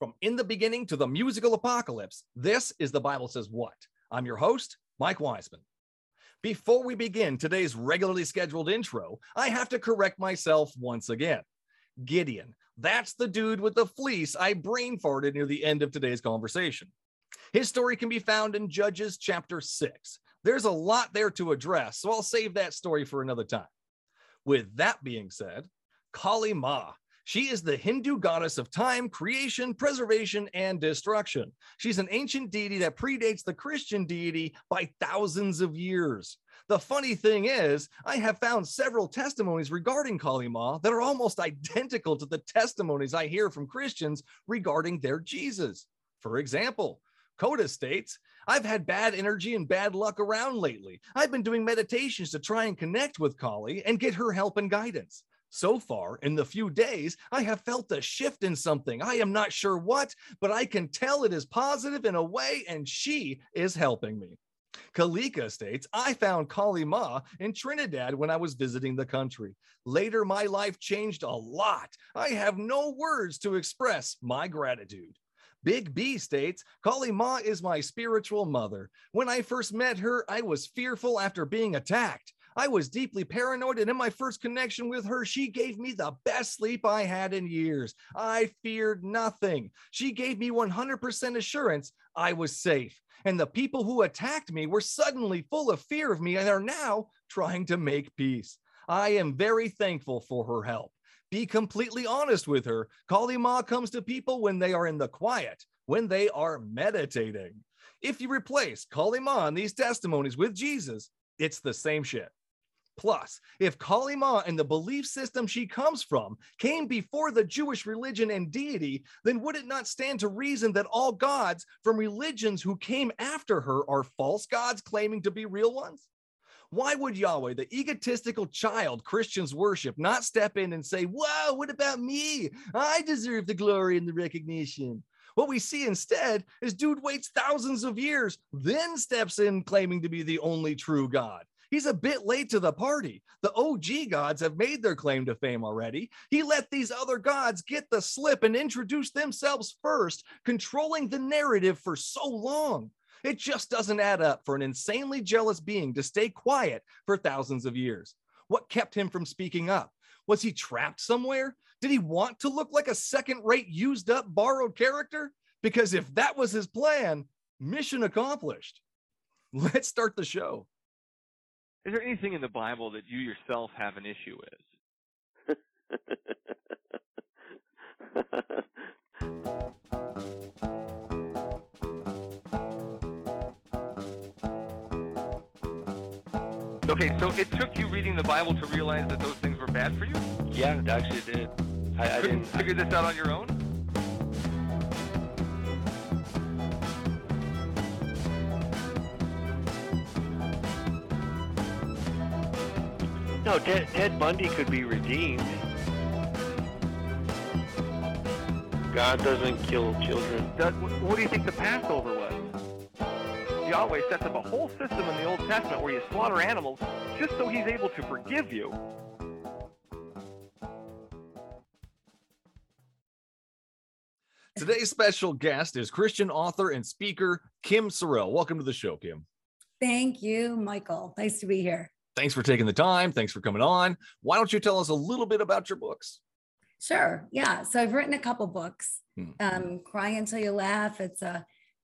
From in the beginning to the musical apocalypse, this is the Bible Says What. I'm your host, Mike Wiseman. Before we begin today's regularly scheduled intro, I have to correct myself once again. Gideon, that's the dude with the fleece I brain farted near the end of today's conversation. His story can be found in Judges chapter 6. There's a lot there to address, so I'll save that story for another time. With that being said, Kali Ma, she is the Hindu goddess of time, creation, preservation, and destruction. She's an ancient deity that predates the Christian deity by thousands of years. The funny thing is, I have found several testimonies regarding Kali Ma that are almost identical to the testimonies I hear from Christians regarding their Jesus. For example, Coda states, I've had bad energy and bad luck around lately. I've been doing meditations to try and connect with Kali and get her help and guidance. So far, in the few days, I have felt a shift in something. I am not sure what, but I can tell it is positive in a way, and she is helping me. Kalika states, I found Kali Ma in Trinidad when I was visiting the country. Later, my life changed a lot. I have no words to express my gratitude. Big B states, Kali Ma is my spiritual mother. When I first met her, I was fearful after being attacked. I was deeply paranoid, and in my first connection with her, she gave me the best sleep I had in years. I feared nothing. She gave me 100% assurance I was safe. And the people who attacked me were suddenly full of fear of me and are now trying to make peace. I am very thankful for her help. Be completely honest with her. Kali Ma comes to people when they are in the quiet, when they are meditating. If you replace Kali Ma in these testimonies with Jesus, it's the same shit. Plus, if Kali Ma and the belief system she comes from came before the Jewish religion and deity, then would it not stand to reason that all gods from religions who came after her are false gods claiming to be real ones? Why would Yahweh, the egotistical child Christians worship, not step in and say, Whoa, what about me? I deserve the glory and the recognition. What we see instead is dude waits thousands of years, then steps in claiming to be the only true God. He's a bit late to the party. The OG gods have made their claim to fame already. He let these other gods get the slip and introduce themselves first, controlling the narrative for so long. It just doesn't add up for an insanely jealous being to stay quiet for thousands of years. What kept him from speaking up? Was he trapped somewhere? Did he want to look like a second rate, used up, borrowed character? Because if that was his plan, mission accomplished. Let's start the show. Is there anything in the Bible that you yourself have an issue with? okay, so it took you reading the Bible to realize that those things were bad for you? Yeah, it actually did. I, I didn't. figure this out on your own? No, Ted, Ted Bundy could be redeemed. God doesn't kill children. Does, what do you think the Passover was? Yahweh sets up a whole system in the Old Testament where you slaughter animals just so he's able to forgive you. Today's special guest is Christian author and speaker Kim Sorrelle. Welcome to the show, Kim. Thank you, Michael. Nice to be here. Thanks for taking the time. Thanks for coming on. Why don't you tell us a little bit about your books? Sure. Yeah. So I've written a couple books. Hmm. Um, Cry Until You Laugh. It's uh,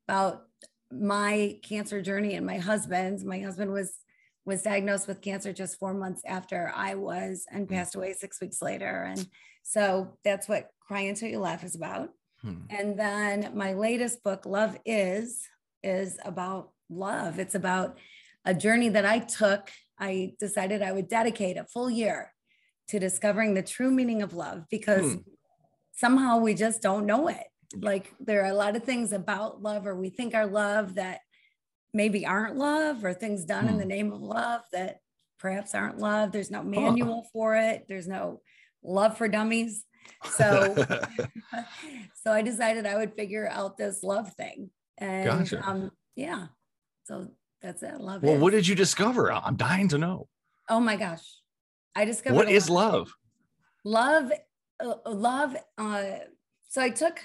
about my cancer journey and my husband's. My husband was was diagnosed with cancer just four months after I was and passed away six weeks later. And so that's what Cry Until You Laugh is about. Hmm. And then my latest book, Love Is, is about love. It's about a journey that I took. I decided I would dedicate a full year to discovering the true meaning of love because Hmm. somehow we just don't know it. Like there are a lot of things about love, or we think are love that maybe aren't love, or things done in Hmm. the name of love that perhaps aren't love. There's no manual for it, there's no love for dummies. So so I decided I would figure out this love thing. And Gotcha. um, yeah. So that's it. Love well, is. what did you discover? I'm dying to know. oh my gosh. I discovered What is love? love uh, love uh so i took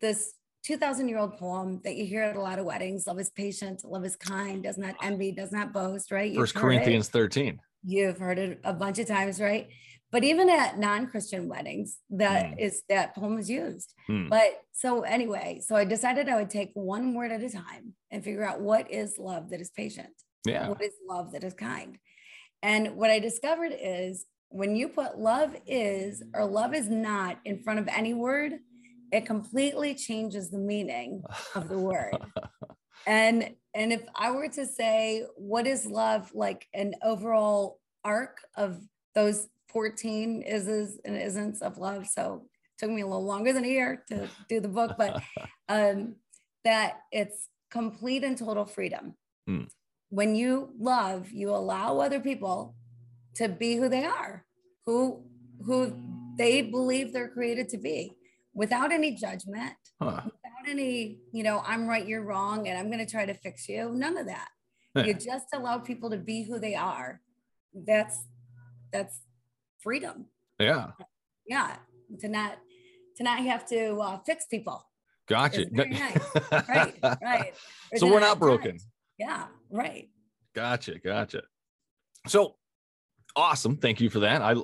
this 2000 year old poem that you hear at a lot of weddings love is patient love is kind does not envy does not boast right First Corinthians 13. you've heard it a bunch of times right but even at non-christian weddings that Mm. is that poem is used Hmm. but so anyway so i decided i would take one word at a time and figure out what is love that is patient Yeah. what is love that is kind and what i discovered is when you put love is or love is not in front of any word it completely changes the meaning of the word and and if i were to say what is love like an overall arc of those 14 is's and isn't of love so it took me a little longer than a year to do the book but um that it's complete and total freedom Hmm. when you love you allow other people to be who they are who who they believe they're created to be without any judgment Huh. without any, you know, I'm right, you're wrong, and I'm going to try to fix you. None of that. Yeah. You just allow people to be who they are. That's that's freedom. Yeah. Yeah, to not to not have to uh, fix people. Gotcha. Very nice. Right, right. Or So we're not broken. Yeah, right. Gotcha. Gotcha. So awesome. Thank you for that. I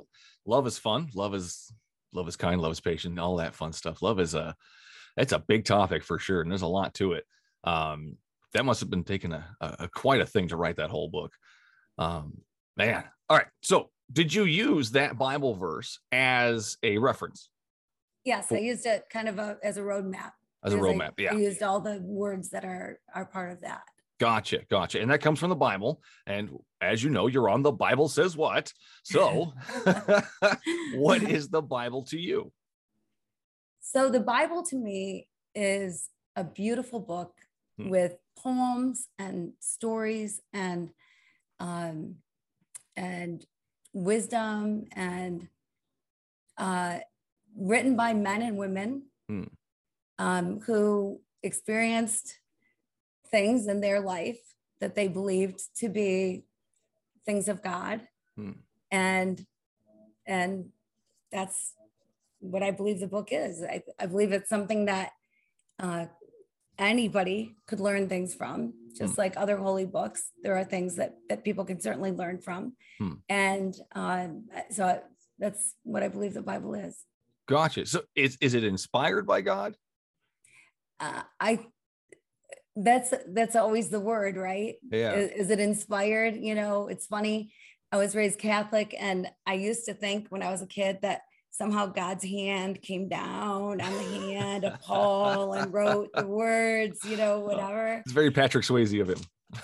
love is fun. Love is love is kind. Love is patient. All that fun stuff. Love is a it's a big topic for sure, and there's a lot to it. Um, that must have been taking a, a, a quite a thing to write that whole book. Um, man. All right. So did you use that Bible verse as a reference Yes, I used it kind of a, as a roadmap. as a because I- roadmap? Yeah. I used all the words that are are part of that. Gotcha, gotcha. And that comes from the Bible. And as you know, you're on the Bible says what. So, what is the Bible to you? So the Bible to me is a beautiful book Hmm. with poems and stories and um, and wisdom and uh, written by men and women Hmm. um, who experienced things in their life that they believed to be things of God, Hmm. and and that's what I believe the book is. I, I believe it's something that uh, anybody could learn things from, just like other holy books. There are things that that people can certainly learn from, Hmm. and um, so that's what I believe the Bible is. Gotcha. So, is, is it inspired by God? Uh, I that's that's always the word, right? Yeah. is, is it inspired you know it's funny i was raised catholic and i used to think when i was a kid that somehow god's hand came down on the hand of paul and wrote the words you know whatever It's very Patrick Swayze of him.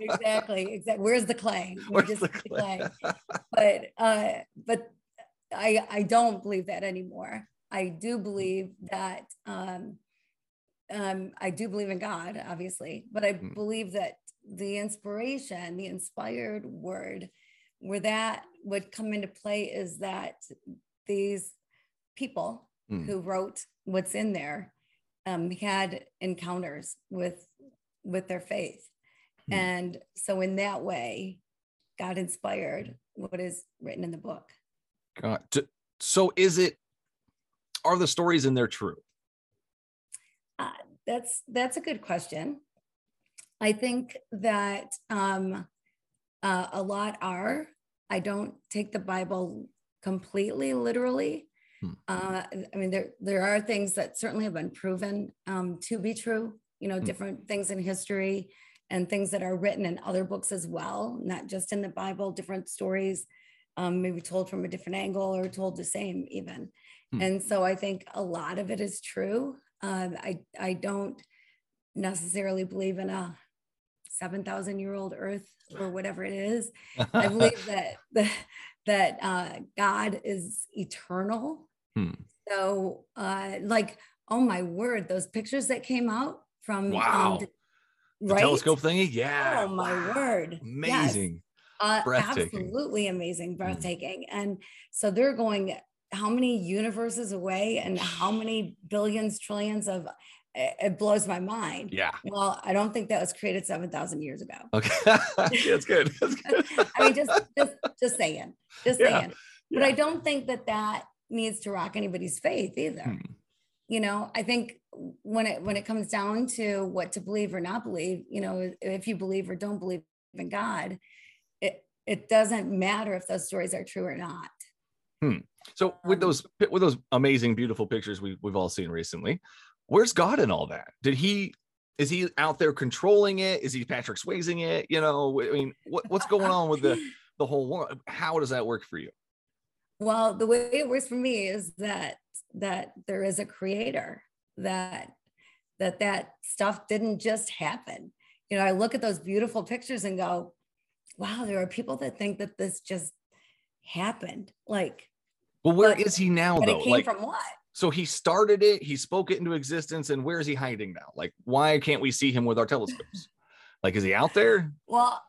Exactly exactly where's the clay We're Where's just the the clay? but uh but i i don't believe that anymore i do believe that um um i do believe in god obviously but i Mm. believe that the inspiration the inspired word where that would come into play is that these people Mm. who wrote what's in there um, had encounters with with their faith Hmm. and so in that way god inspired what is written in the book God. So, is it, are the stories in there true? Uh, that's that's a good question. I think that um, uh, a lot are. I don't take the Bible completely literally. Hmm. Uh, I mean, there there are things that certainly have been proven um, to be true. You know, Hmm. different things in history and things that are written in other books as well, not just in the Bible. Different stories, um, maybe told from a different angle or told the same even. Hmm. And so I think a lot of it is true. Um, I I don't necessarily believe in a seven thousand year old Earth or whatever it is. I believe that that that uh, God is eternal. Hmm. So, uh, like, oh my word, those pictures that came out from Wow. the- the telescope thingy? Yeah. Oh my Wow. word! Yes. Amazing. Uh, Breathtaking. Mm. Absolutely amazing, breathtaking. And so they're going how many universes away and how many billions, trillions of it blows my mind. Yeah. Well, I don't think that was created 7,000 years ago. Okay. That's good. That's good. I mean, just, just, just saying, just Yeah, saying. But I don't think that that needs to rock anybody's faith either. Hmm. you know, I think when it when it comes down to what to believe or not believe, you know, if you believe or don't believe in God, it it doesn't matter if those stories are true or not. Hmm. So with Um, those with those amazing, beautiful pictures we we've all seen recently, where's God in all that? Did he is he out there controlling it? Is he Patrick Swayzing it? You know, I mean, what, what's going on with the the whole world? How does that work for you? Well, the way it works for me is that that there is a creator that that that stuff didn't just happen. You know, I look at those beautiful pictures and go, "Wow, there are people that think that this just happened." Like, Well, where is But- he now but though? it came Like, from what? So he started it, he spoke it into existence, and where is he hiding now? Like, why can't we see him with our telescopes? Like, is he out there? Well,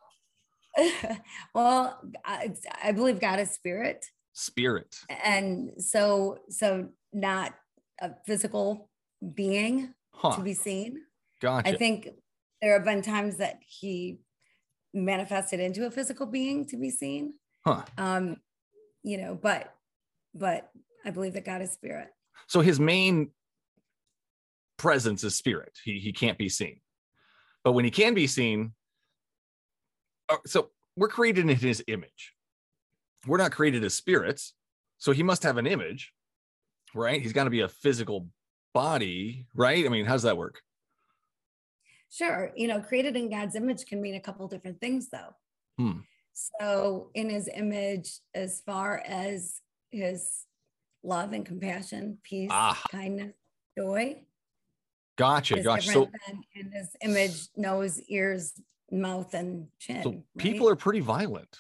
well, I, I believe God is spirit, Spirit. and so so not a physical being Huh. to be seen. Gotcha. I think there have been times that he manifested into a physical being to be seen. huh. Um, you know, but but I believe that God is spirit. So his main presence is spirit. He he can't be seen. But when he can be seen, uh, so we're created in his image. We're not created as spirits. So he must have an image, right? He's got to be a physical body, right? I mean, how's that work? Sure, you know, created in God's image can mean a couple different things though. Hmm. So in his image, as far as his love and compassion, peace, Ah. kindness, joy, Gotcha, gotcha. So, in his image, nose, ears, mouth, and chin. so people are pretty violent,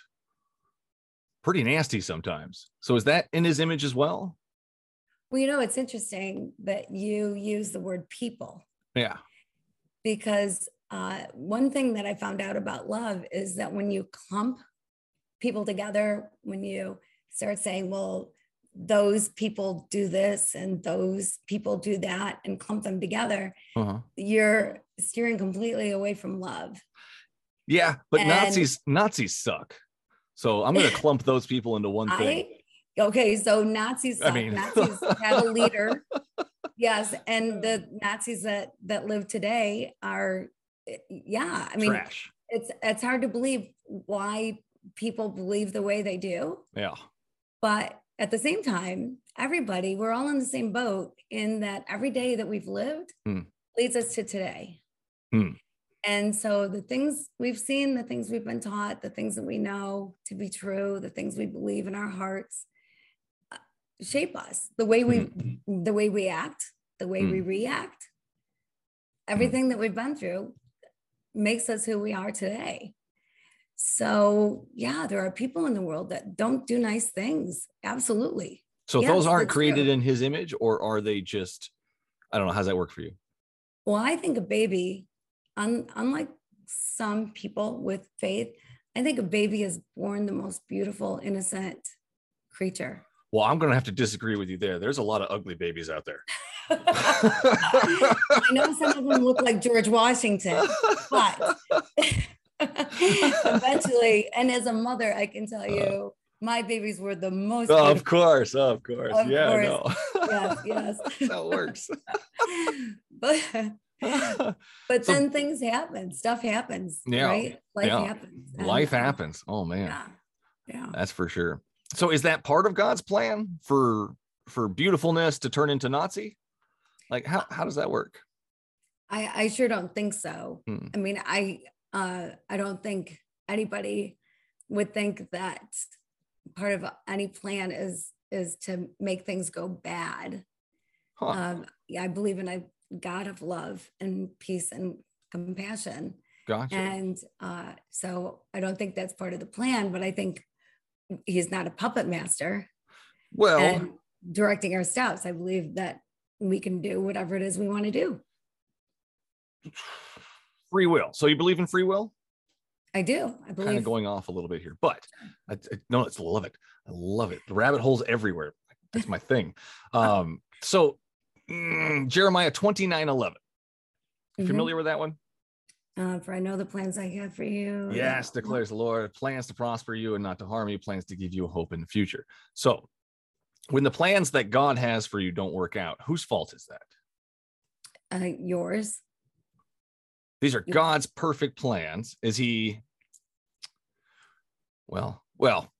pretty nasty sometimes. So is that in his image as well? Well, you know, it's interesting that you use the word people Yeah. because uh, one thing that I found out about love is that when you clump people together, when you start saying, well, those people do this and those people do that and clump them together, Uh-huh. you're steering completely away from love. Yeah, but And- Nazis Nazis suck. So I'm gonna clump those people into one thing. I okay, so Nazis I mean- Nazis had a leader. Yes, and the Nazis that that live today are yeah, I mean Trash. it's it's hard to believe why people believe the way they do, Yeah. but at the same time, everybody, we're all in the same boat in that every day that we've lived Hmm. leads us to today. Hmm. And so the things we've seen, the things we've been taught, the things that we know to be true, the things we believe in our hearts uh, shape us. The way we the way we act, the way Hmm. we react. Everything that we've been through makes us who we are today. So, yeah, there are people in the world that don't do nice things. Absolutely. So Yes, those aren't created true. in his image, or are they just I don't know, how's that work for you? Well, I think a baby, un, unlike some people with faith, I think a baby is born the most beautiful, innocent creature. Well, I'm gonna have to disagree with you there. There's a lot of ugly babies out there. I know some of them look like George Washington, but eventually, and as a mother, I can tell you, my babies were the most. Oh, of course, of course. Of yeah, course. know. Yes, yes. That's how it works. but but So- then things happen. Stuff happens. Yeah, Right. Life yeah. happens. and, Life uh, happens. Oh man. Yeah. Yeah. That's for sure. So is that part of God's plan for for beautifulness to turn into Nazi? Like how how does that work? I, I sure don't think so. Hmm. I mean, I uh, I don't think anybody would think that part of any plan is is to make things go bad. Huh. Um, yeah, I believe in a God of love and peace and compassion, gotcha. and uh, so I don't think that's part of the plan. But I think he's not a puppet master well, directing our steps. I believe that we can do whatever it is we want to do. free will. So you believe in free will? I do. I believe. Kind of going off a little bit here, but I, I no, it's love it. I love it. The rabbit holes everywhere. That's my thing. Um, so mm, Jeremiah 29 11. Mhm. Familiar with that one? Uh, for I know the plans I have for you. Yes, declares the Lord, plans to prosper you and not to harm you, plans to give you hope in the future. So when the plans that God has for you don't work out, whose fault is that? Uh, yours. These are God's perfect plans. Is he well, well.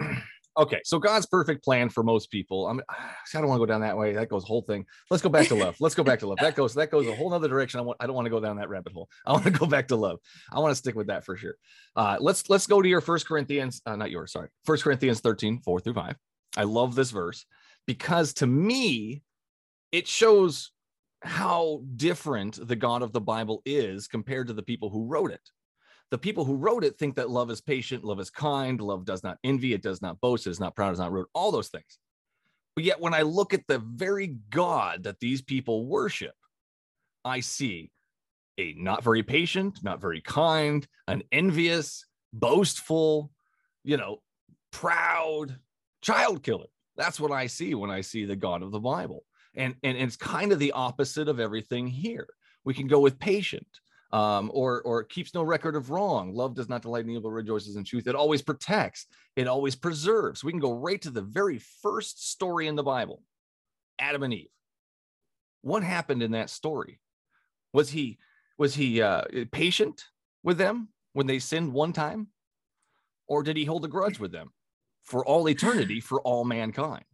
Okay, so God's perfect plan for most people. I'm, I don't want to go down that way. That goes whole thing. Let's go back to love. Let's go back to love. That goes that goes a whole nother direction. I want. I don't want to go down that rabbit hole. I want to go back to love. I want to stick with that for sure. Uh, let's let's go to your First Corinthians. Uh, not yours. Sorry. First Corinthians 13, 4 through 5. I love this verse because to me, it shows how different the God of the Bible is compared to the people who wrote it. The people who wrote it think that love is patient, love is kind, love does not envy, it does not boast, it is not proud, it is not rude, all those things. But yet, when I look at the very God that these people worship, I see a not very patient, not very kind, an envious, boastful, you know, proud child killer. That's what I see when I see the God of the Bible. And, and it's kind of the opposite of everything here. We can go with patient, um, or or keeps no record of wrong. Love does not delight in evil, rejoices in truth. It always protects. It always preserves. We can go right to the very first story in the Bible, Adam and Eve. What happened in that story? Was he was he uh, patient with them when they sinned one time, or did he hold a grudge with them for all eternity for all mankind?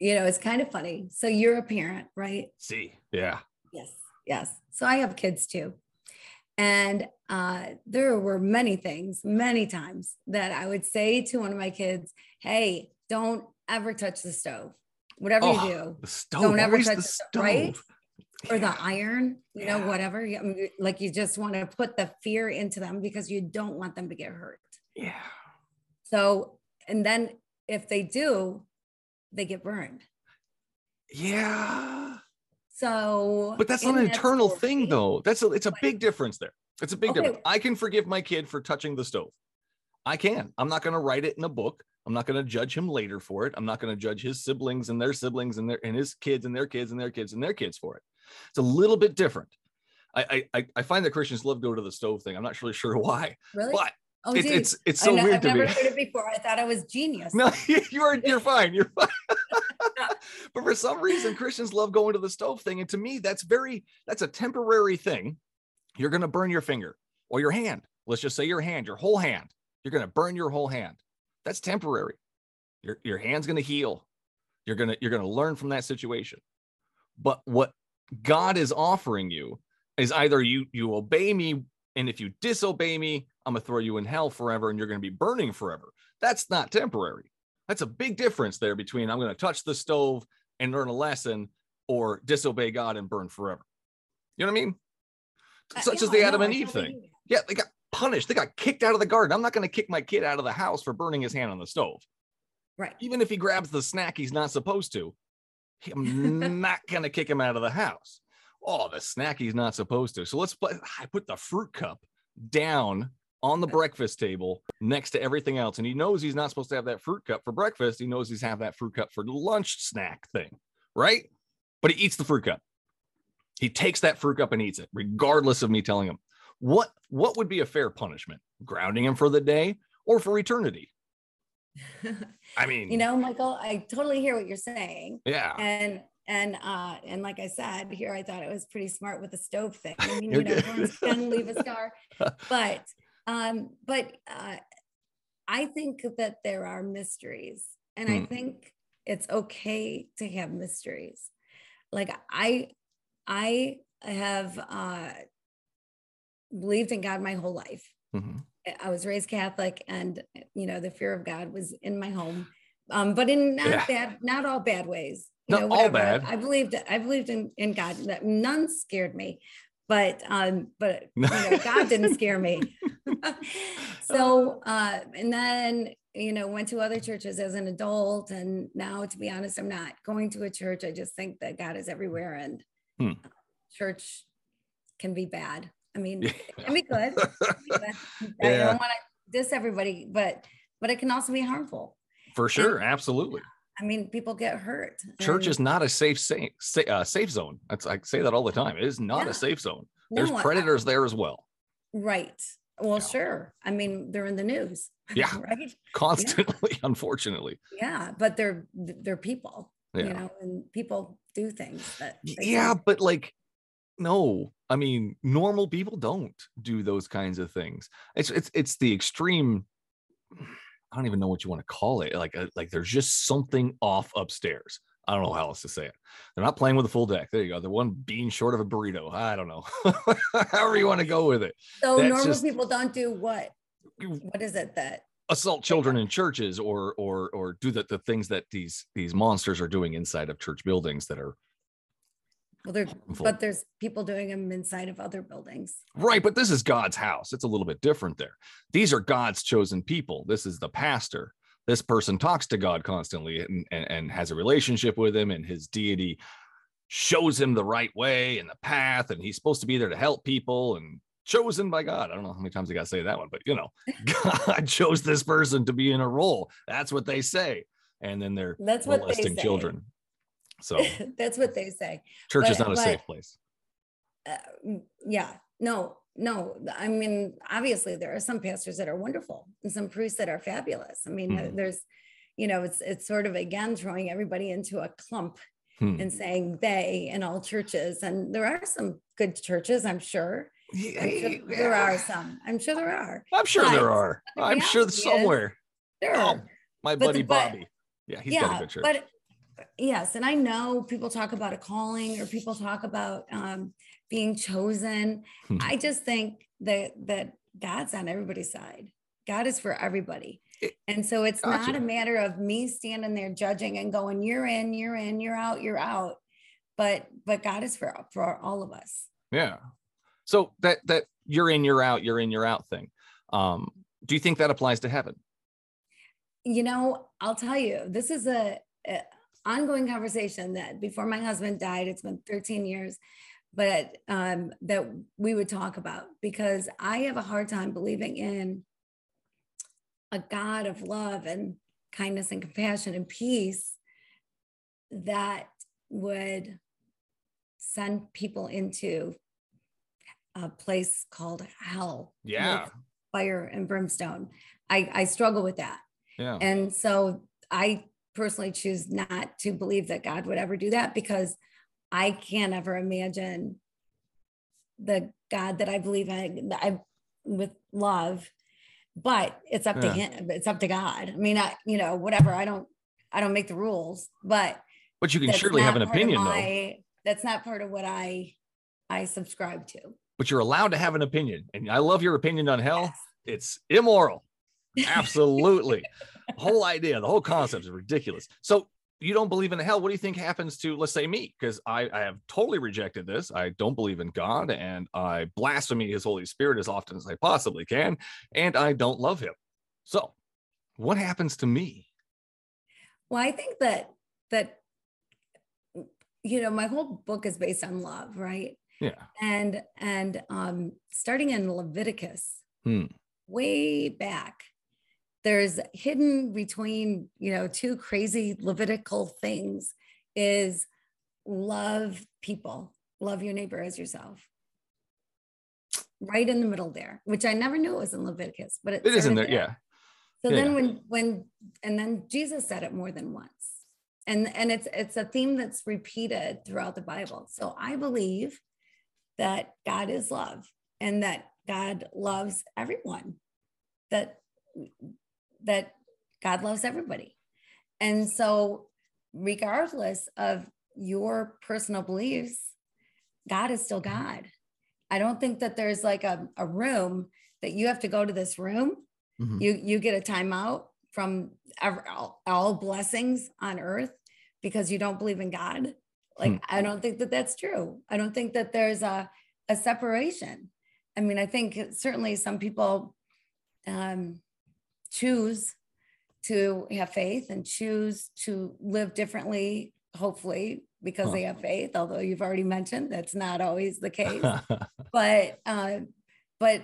You know, it's kind of funny. So you're a parent, right? See, yeah, Yes. Yes. So I have kids too. And uh, there were many things, many times that I would say to one of my kids, Hey, don't ever touch the stove. Whatever Oh, you do, the stove. Don't ever always touch the stove, stove, right? or the iron, you know, whatever. Mean, Like you just want to put the fear into them because you don't want them to get hurt. Yeah. So, and then if they do, they get burned. Yeah. So, But that's not an eternal thing, though. That's a it's a big difference there. It's a big Okay. difference. I can forgive my kid for touching the stove. I can. I'm not going to write it in a book. I'm not going to judge him later for it. I'm not going to judge his siblings and their siblings and their and his kids and their kids and their kids and their kids for it. It's a little bit different. I I, I find that Christians love go to the stove thing. I'm not really sure why, Really? but oh, it's, it's it's I so know- weird I've to never me. heard it before. I thought I was genius. No, you're you're fine. You're fine. but for some reason, Christians love going to the stove thing, and to me, that's very that's a temporary thing. You're going to burn your finger or your hand. Let's just say your hand, your whole hand. You're going to burn your whole hand. That's temporary. Your your hand's going to heal. You're gonna you're gonna learn from that situation. But what God is offering you is either you you obey me, and if you disobey me, I'm gonna throw you in hell forever, and you're gonna be burning forever. That's not temporary. That's a big difference there between I'm going to touch the stove and learn a lesson or disobey God and burn forever. You know what I mean? Uh, Such yeah, as the Adam and Eve thing. Yeah, they got punished. They got kicked out of the garden. I'm not going to kick my kid out of the house for burning his hand on the stove. Right. Even if he grabs the snack he's not supposed to, I'm not going to kick him out of the house. Oh, the snack he's not supposed to. So let's put, I put the fruit cup down on the breakfast table next to everything else. And he knows he's not supposed to have that fruit cup for breakfast. He knows he's have that fruit cup for the lunch snack thing, right? But he eats the fruit cup. He takes that fruit cup and eats it, regardless of me telling him. What what would be a fair punishment? Grounding him for the day or for eternity? I mean, you know, Michael, I totally hear what you're saying. yeah. And and uh and like I said, here I thought it was pretty smart with the stove thing. I mean, You're know, burns can leave a scar. But um, but uh I think that there are mysteries, and I Hmm. think it's okay to have mysteries. Like I I have uh believed in God my whole life. Mhm. I was raised Catholic, and you know the fear of God was in my home, um, but in not Yeah. bad, not all bad ways. You Not know, all bad. I believed, I believed in in God. That none scared me, but um, but you know, God didn't scare me. so, uh, and then you know went to other churches as an adult, and now, to be honest, I'm not going to a church. I just think that God is everywhere, and Hmm. church can be bad. I mean, Yeah. it can be good. I Yeah. don't want to diss everybody, but but it can also be harmful. For sure, absolutely. I mean, people get hurt. Church and- is not a safe safe, uh, safe zone. That's I say that all the time. It is not Yeah. a safe zone. No, There's I- predators there as well. right. Well, Yeah. sure. I mean, they're in the news. Yeah. right. constantly, unfortunately. Yeah, but they're they're people, Yeah. you know, and people do things that. Yeah shouldn't. but like no i mean normal people don't do those kinds of things it's it's it's the extreme i don't even know what you want to call it like uh, like there's just something off upstairs i don't know how else to say it they're not playing with a full deck there you go they're one being short of a burrito i don't know however you want to go with it So that's normal just- people don't do what? What is it that? assault children in churches or or or do the, the things that these these monsters are doing inside of church buildings that are Well, there, but there's people doing them inside of other buildings. Right, but this is God's house. It's a little bit different there. These are God's chosen people. This is the pastor. This person talks to God constantly and, and, and has a relationship with him, and his deity shows him the right way and the path, and he's supposed to be there to help people and chosen by God. I don't know how many times I got to say that one, but you know, God chose this person to be in a role. That's what they say. And then they're That's what they molesting say. children. So That's what they say. church is not a but- safe place. Uh, mm, yeah, no, no. I mean, obviously there are some pastors that are wonderful and some priests that are fabulous. I mean, Mhm. there's, you know, it's it's sort of again throwing everybody into a clump Hmm. and saying they in all churches. And there are some good churches, I'm sure. I'm sure there are some. I'm sure there are. I'm sure there are. I'm sure somewhere. There Oh, are. my But buddy the- but- Bobby. Yeah, he's got a good church. But yes, and I know people talk about a calling or people talk about um, being chosen. Hmm. I just think that that God's on everybody's side. God is for everybody. And so it's not a matter of me standing there judging and going, you're in, you're in, you're out, you're out. But but God is for for all of us. yeah. So that that you're in, you're out, you're in, you're out thing. Um, do you think that applies to heaven? you know i'll tell you this is a, a ongoing conversation that before my husband died it's been 13 years but um that we would talk about because i have a hard time believing in a god of love and kindness and compassion and peace that would send people into a place called hell Yeah. fire and brimstone i i struggle with that Yeah. and so I personally choose not to believe that God would ever do that because I can't ever imagine the God that I believe in I with love. But it's up to him. It's up to God. I mean, I, you know, whatever. I don't I don't make the rules, but but you can surely have an opinion though. That's not part of what I I subscribe to. But you're allowed to have an opinion. And I love your opinion on hell. Yes. It's immoral. Absolutely. the whole idea, the whole concept is ridiculous. So you don't believe in hell. What do you think happens to, let's say, me? Because I, I have totally rejected this. I don't believe in God and I blaspheme his Holy Spirit as often as I possibly can. And I don't love him. So what happens to me? Well, I think that that you know, my whole book is based on love, right? Yeah. and and um starting in leviticus Hmm. way back there's hidden between you know two crazy levitical things is love people love your neighbor as yourself right in the middle there which i never knew it was in leviticus but it, It is in started there. Yeah. so Yeah. then when when and then Jesus said it more than once. And and it's it's a theme that's repeated throughout the Bible. So I believe that God is love and that God loves everyone. That that God loves everybody. And so regardless of your personal beliefs, God is still God. I don't think that there's like a, a room that you have to go to this room Mhm. you you get a timeout from all, all blessings on earth because you don't believe in god like Hmm. i don't think that that's true i don't think that there's a a separation i mean i think certainly some people um choose to have faith and choose to live differently hopefully because Huh. they have faith although you've already mentioned that's not always the case but uh but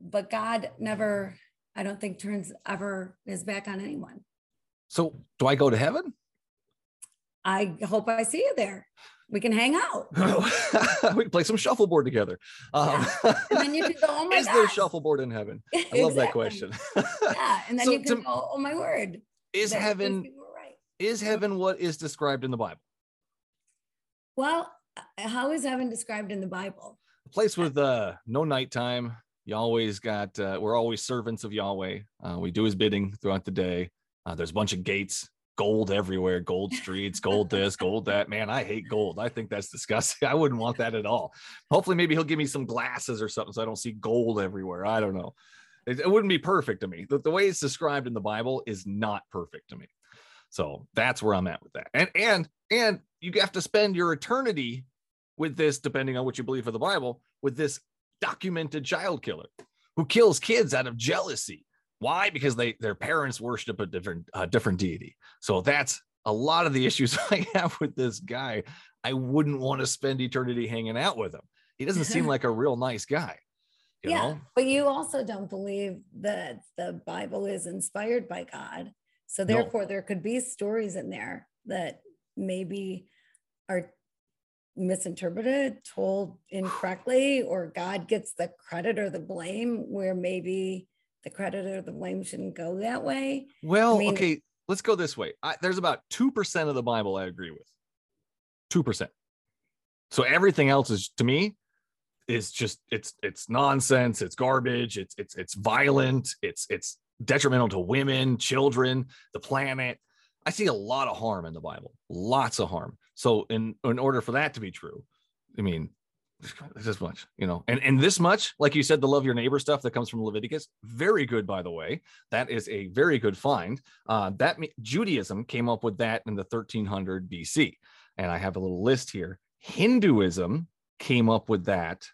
but god never i don't think turns ever his back on anyone so do I go to heaven? I hope i see you there We can hang out. we can play some shuffleboard together. Um, And then you can go, oh my is there gosh. shuffleboard in heaven? I love that question. Yeah. And then So you can to- go, oh my word. is heaven right. is heaven what is described in the Bible? Well, uh, how is heaven described in the Bible? A place with uh, no nighttime. You always got. Uh, we're always servants of Yahweh. Uh, we do His bidding throughout the day. Uh, there's a bunch of gates, gold everywhere, gold streets, gold this, gold that. Man, I hate gold. I think that's disgusting. I wouldn't want that at all. Hopefully, maybe He'll give me some glasses or something so I don't see gold everywhere. I don't know. It, it wouldn't be perfect to me. The, the way it's described in the Bible is not perfect to me. So that's where I'm at with that. And and and you have to spend your eternity with this, depending on what you believe for the Bible, with this documented child killer who kills kids out of jealousy. Why? Because they their parents worship a different uh, different deity. So that's a lot of the issues I have with this guy. I wouldn't want to spend eternity hanging out with him. He doesn't seem like a real nice guy. You yeah. know? But you also don't believe that the Bible is inspired by God. So No. therefore, there could be stories in there that maybe are misinterpreted, told incorrectly, or God gets the credit or the blame where maybe the credit or the blame shouldn't go that way. Well, mean- okay, let's go this way. I, there's about 2% of the Bible I agree with. 2%. So everything else is to me is just it's it's nonsense, it's garbage, it's it's it's violent, it's it's detrimental to women, children, the planet. I see a lot of harm in the Bible. Lots of harm. So in in order for that to be true, I mean this much, you know, and and this much, like you said, the love your neighbor stuff that comes from Leviticus, very good, by the way. That is a very good find. Uh, that Judaism came up with that in the 1300 BC, and I have a little list here. Hinduism came up with that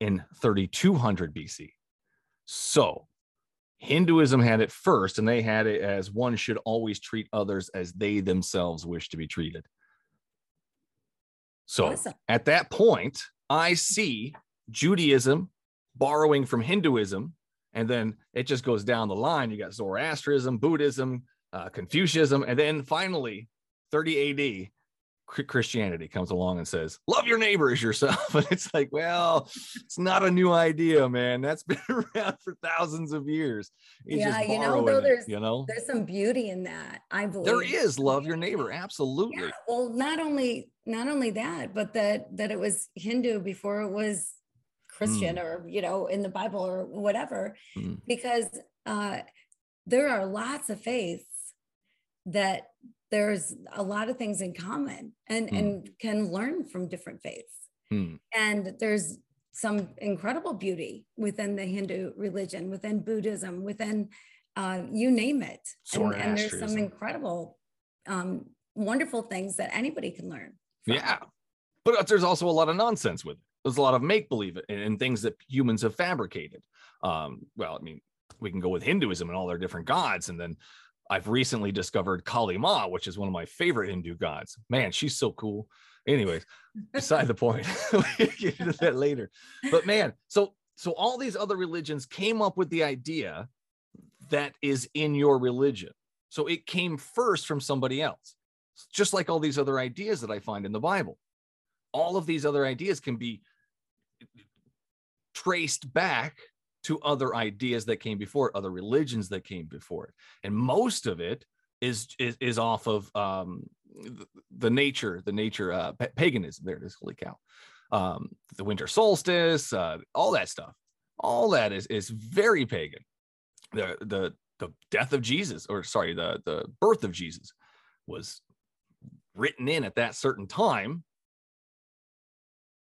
in 3200 BC. So Hinduism had it first, and they had it as one should always treat others as they themselves wish to be treated. So Awesome. at that point, I see Judaism borrowing from Hinduism, and then it just goes down the line. You got Zoroastrianism, Buddhism, uh, Confucianism, and then finally, 30 AD, Christianity comes along and says, "Love your neighbor as yourself." And it's like, well, it's not a new idea, man. That's been around for thousands of years. He's Yeah, you know, though, it, there's- you know, There's some beauty in that, I believe. there is love your neighbor, absolutely. Yeah, well, not only not only that, but that that it was Hindu before it was Christian or you know in the Bible or whatever, Mm. because uh, there are lots of faiths that there's a lot of things in common and Mm. and can learn from different faiths, Hmm. and there's some incredible beauty within the Hindu religion, within Buddhism, within uh, you name it, and, and there's some incredible, um, wonderful things that anybody can learn. from. Yeah. But uh, there's also a lot of nonsense with it. There's a lot of make believe and, and things that humans have fabricated. Um, well, I mean, we can go with Hinduism and all their different gods. And then I've recently discovered Kali Ma, which is one of my favorite Hindu gods. Man, she's so cool. Anyways, beside the point. we get into that later. But man, so so all these other religions came up with the idea that is in your religion. So it came first from somebody else just like all these other ideas that I find in the Bible. All of these other ideas can be traced back to other ideas that came before it, other religions that came before it, and most of it is is, is off of um, the, nature, the nature uh, pa- paganism. There it is. Holy cow! Um, the winter solstice, uh, all that stuff, all that is is very pagan. The the the death of Jesus, or sorry, the the birth of Jesus, was written in at that certain time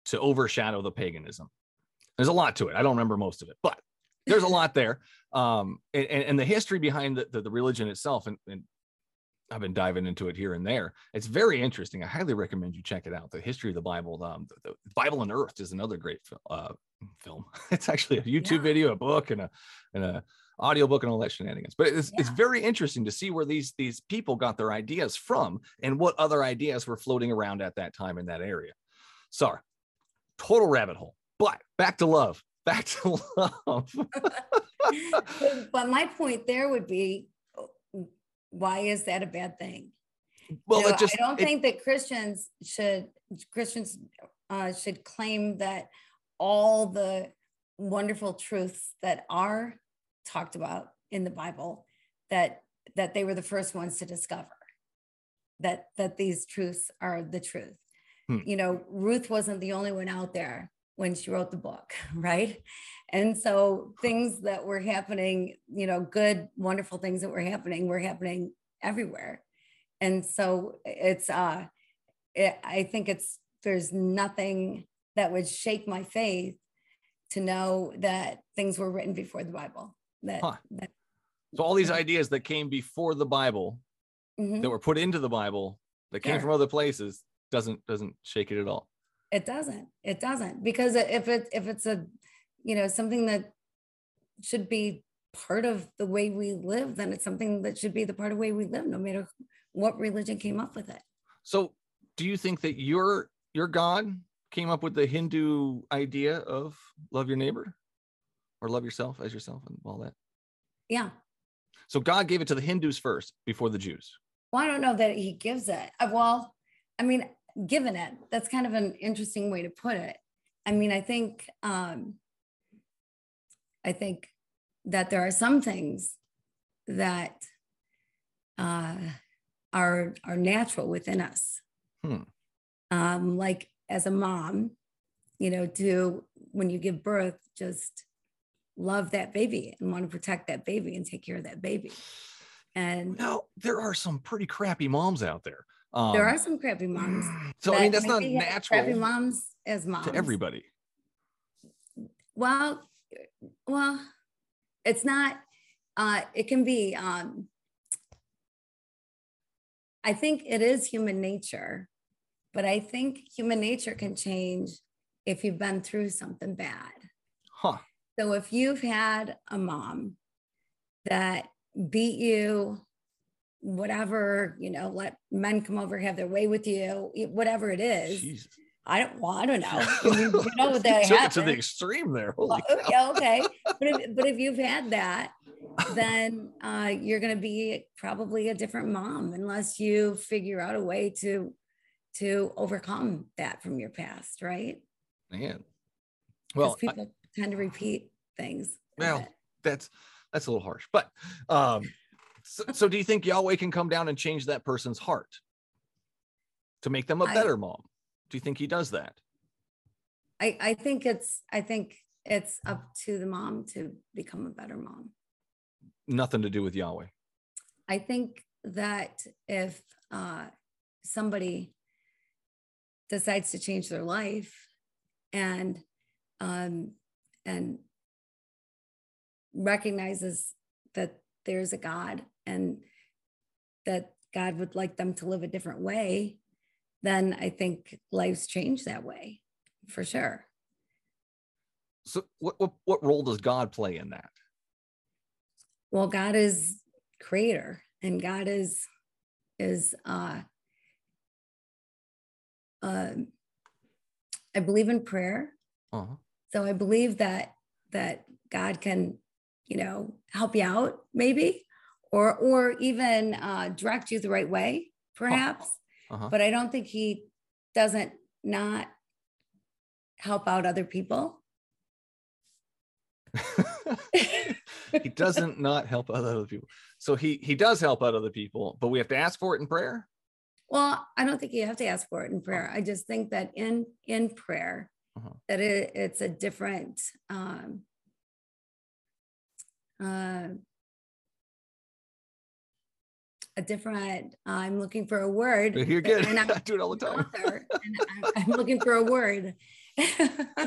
to overshadow the paganism. There's a lot to it. I don't remember most of it, but there's a lot there. Um, and, and the history behind the, the, the religion itself, and, and I've been diving into it here and there. It's very interesting. I highly recommend you check it out. The history of the Bible, um, the, the Bible Unearthed is another great uh, film. It's actually a YouTube Yeah. video, a book, and a and a audiobook and all that shenanigans. But it's it's very interesting to see where these these people got their ideas from and what other ideas were floating around at that time in that area. Sorry, total rabbit hole. But back to love. Back to love. but my point there would be why is that a bad thing? well, it just I don't it- think that Christians should Christians uh, should claim that all the wonderful truths that are talked about in the Bible that that they were the first ones to discover that that these truths are the truth. Hmm. You know, Ruth wasn't the only one out there when she wrote the book, right? And so things that were happening, you know, good, wonderful things that were happening were happening everywhere. And so it's uh it, I think it's there's nothing that would shake my faith to know that things were written before the Bible. That, Huh. that so all these ideas that came before the Bible mhm. that were put into the Bible that came Sure. from other places doesn't doesn't shake it at all. It doesn't. It doesn't because if it if it's a you know something that should be part of the way we live, then it's something that should be the part of the way we live, no matter what religion came up with it. So, do you think that your your God came up with the Hindu idea of love your neighbor or love yourself as yourself and all that? Yeah. So God gave it to the Hindus first before the Jews. Well, I don't know that he gives it. Uh, Well, I mean, given it, that's kind of an interesting way to put it. I mean, I think um I think that there are some things that uh are are natural within us. Hmm. Um, like as a mom, you know, to when you give birth, just love that baby and want to protect that baby and take care of that baby. And Now, there are some pretty crappy moms out there. Um, there are some crappy moms. So I mean, that's not natural. Crappy moms as moms to everybody. Well, well, it's not. Uh, it can be. Um, I think it is human nature, but I think human nature can change if you've been through something bad. Huh. So if you've had a mom that beat you, whatever, you know, let men come over, have their way with you, whatever it is. Jesus. I don't, well, I don't know. I mean, you know that took to the extreme there. Well, okay. But if, but if you've had that, then uh, you're going to be probably a different mom unless you figure out a way to to overcome that from your past, right? Man. Well, I- people tend to repeat things. Well, that's that's a little harsh, but um, so, so do you think Yahweh can come down and change that person's heart to make them a better mom? Do you think he does that? I I think it's I think it's up to the mom to become a better mom. Nothing to do with Yahweh. I think that if uh, somebody decides to change their life and um, and recognizes that there's a God and that God would like them to live a different way, then I think lives change that way for sure. So what what, what role does God play in that? well god is creator and god is is uh um i believe in prayer Uh-huh. so i believe that that god can you know help you out maybe or or even uh direct you the right way perhaps Uh-huh. but i don't think he doesn't not help out other people he doesn't not help out other people. So he he does help out other people, but we have to ask for it in prayer. Well, I don't think you have to ask for it in prayer. I just think that in in prayer, Uh-huh. that it, it's a different um uh, a different i'm looking for a word You're good. and I'm I do it all the time. author, I'm, I'm looking for a word uh,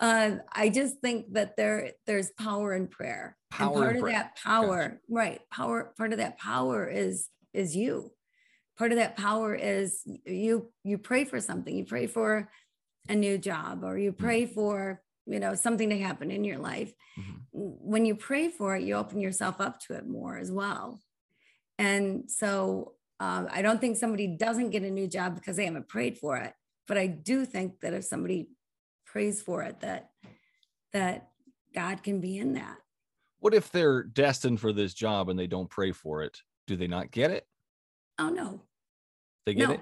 i just think that there there's power in prayer Power and part of prayer. that power right power part of that power is is you part of that power is you you pray for something you pray for a new job or you pray for you know something to happen in your life Mhm. when you pray for it you open yourself up to it more as well and so um, i don't think somebody doesn't get a new job because they haven't prayed for it but i do think that if somebody prays for it that that god can be in that What if they're destined for this job and they don't pray for it? Do they not get it? oh no They get no. it.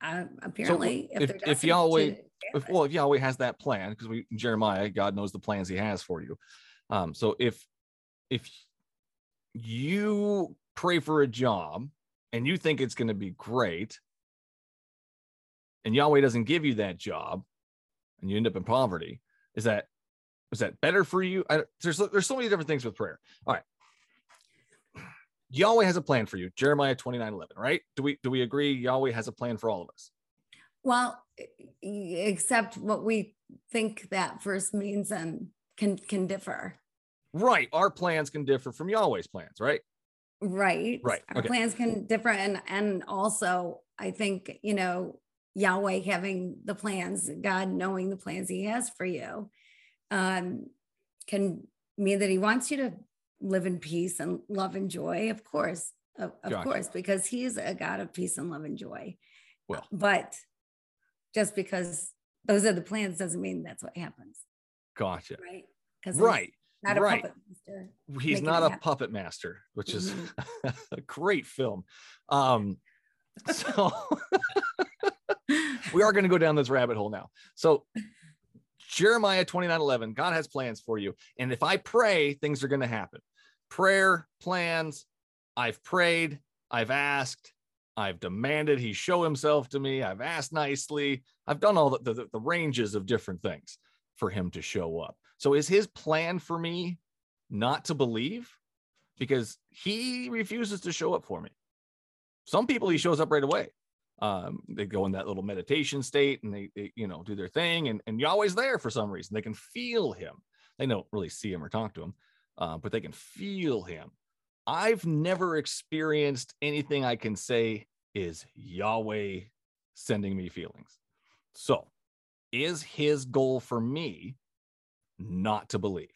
I, apparently, if- they're if destined Yahweh- to if, well, if Yahweh has that plan, because we Jeremiah, God knows the plans He has for you. Um, so if if you pray for a job and you think it's going to be great, and Yahweh doesn't give you that job, and you end up in poverty, is that is that better for you? I, there's there's so many different things with prayer. All right. Yahweh has a plan for you. Jeremiah 29 11, right? Do we do we agree Yahweh has a plan for all of us? Well, except what we think that verse means and can can differ. Right. Our plans can differ from Yahweh's plans, right? Right. Right, Our okay. plans can differ. And and also I think, you know, Yahweh having the plans, God knowing the plans he has for you, um, can mean that he wants you to live in peace and love and joy, of course. Of, of Gotcha. course, because he's a God of peace and love and joy. Well. but just because those are the plans doesn't mean that's what happens, Gotcha. right? Because Right. Not a right. puppet master. He's not a happen. puppet master, which is Mhm. a great film. Um, so we are going to go down this rabbit hole now. So Jeremiah 29 11, God has plans for you. And if I pray, things are going to happen. Prayer, plans, I've prayed, I've asked, I've demanded he show himself to me, I've asked nicely, I've done all the, the, the ranges of different things for him to show up. So is his plan for me not to believe? Because he refuses to show up for me. Some people he shows up right away. Um, they go in that little meditation state and they, they you know do their thing and, and Yahweh's there for some reason. They can feel him. They don't really see him or talk to him uh, but they can feel him. I've never experienced anything I can say is Yahweh sending me feelings. So is his goal for me not to believe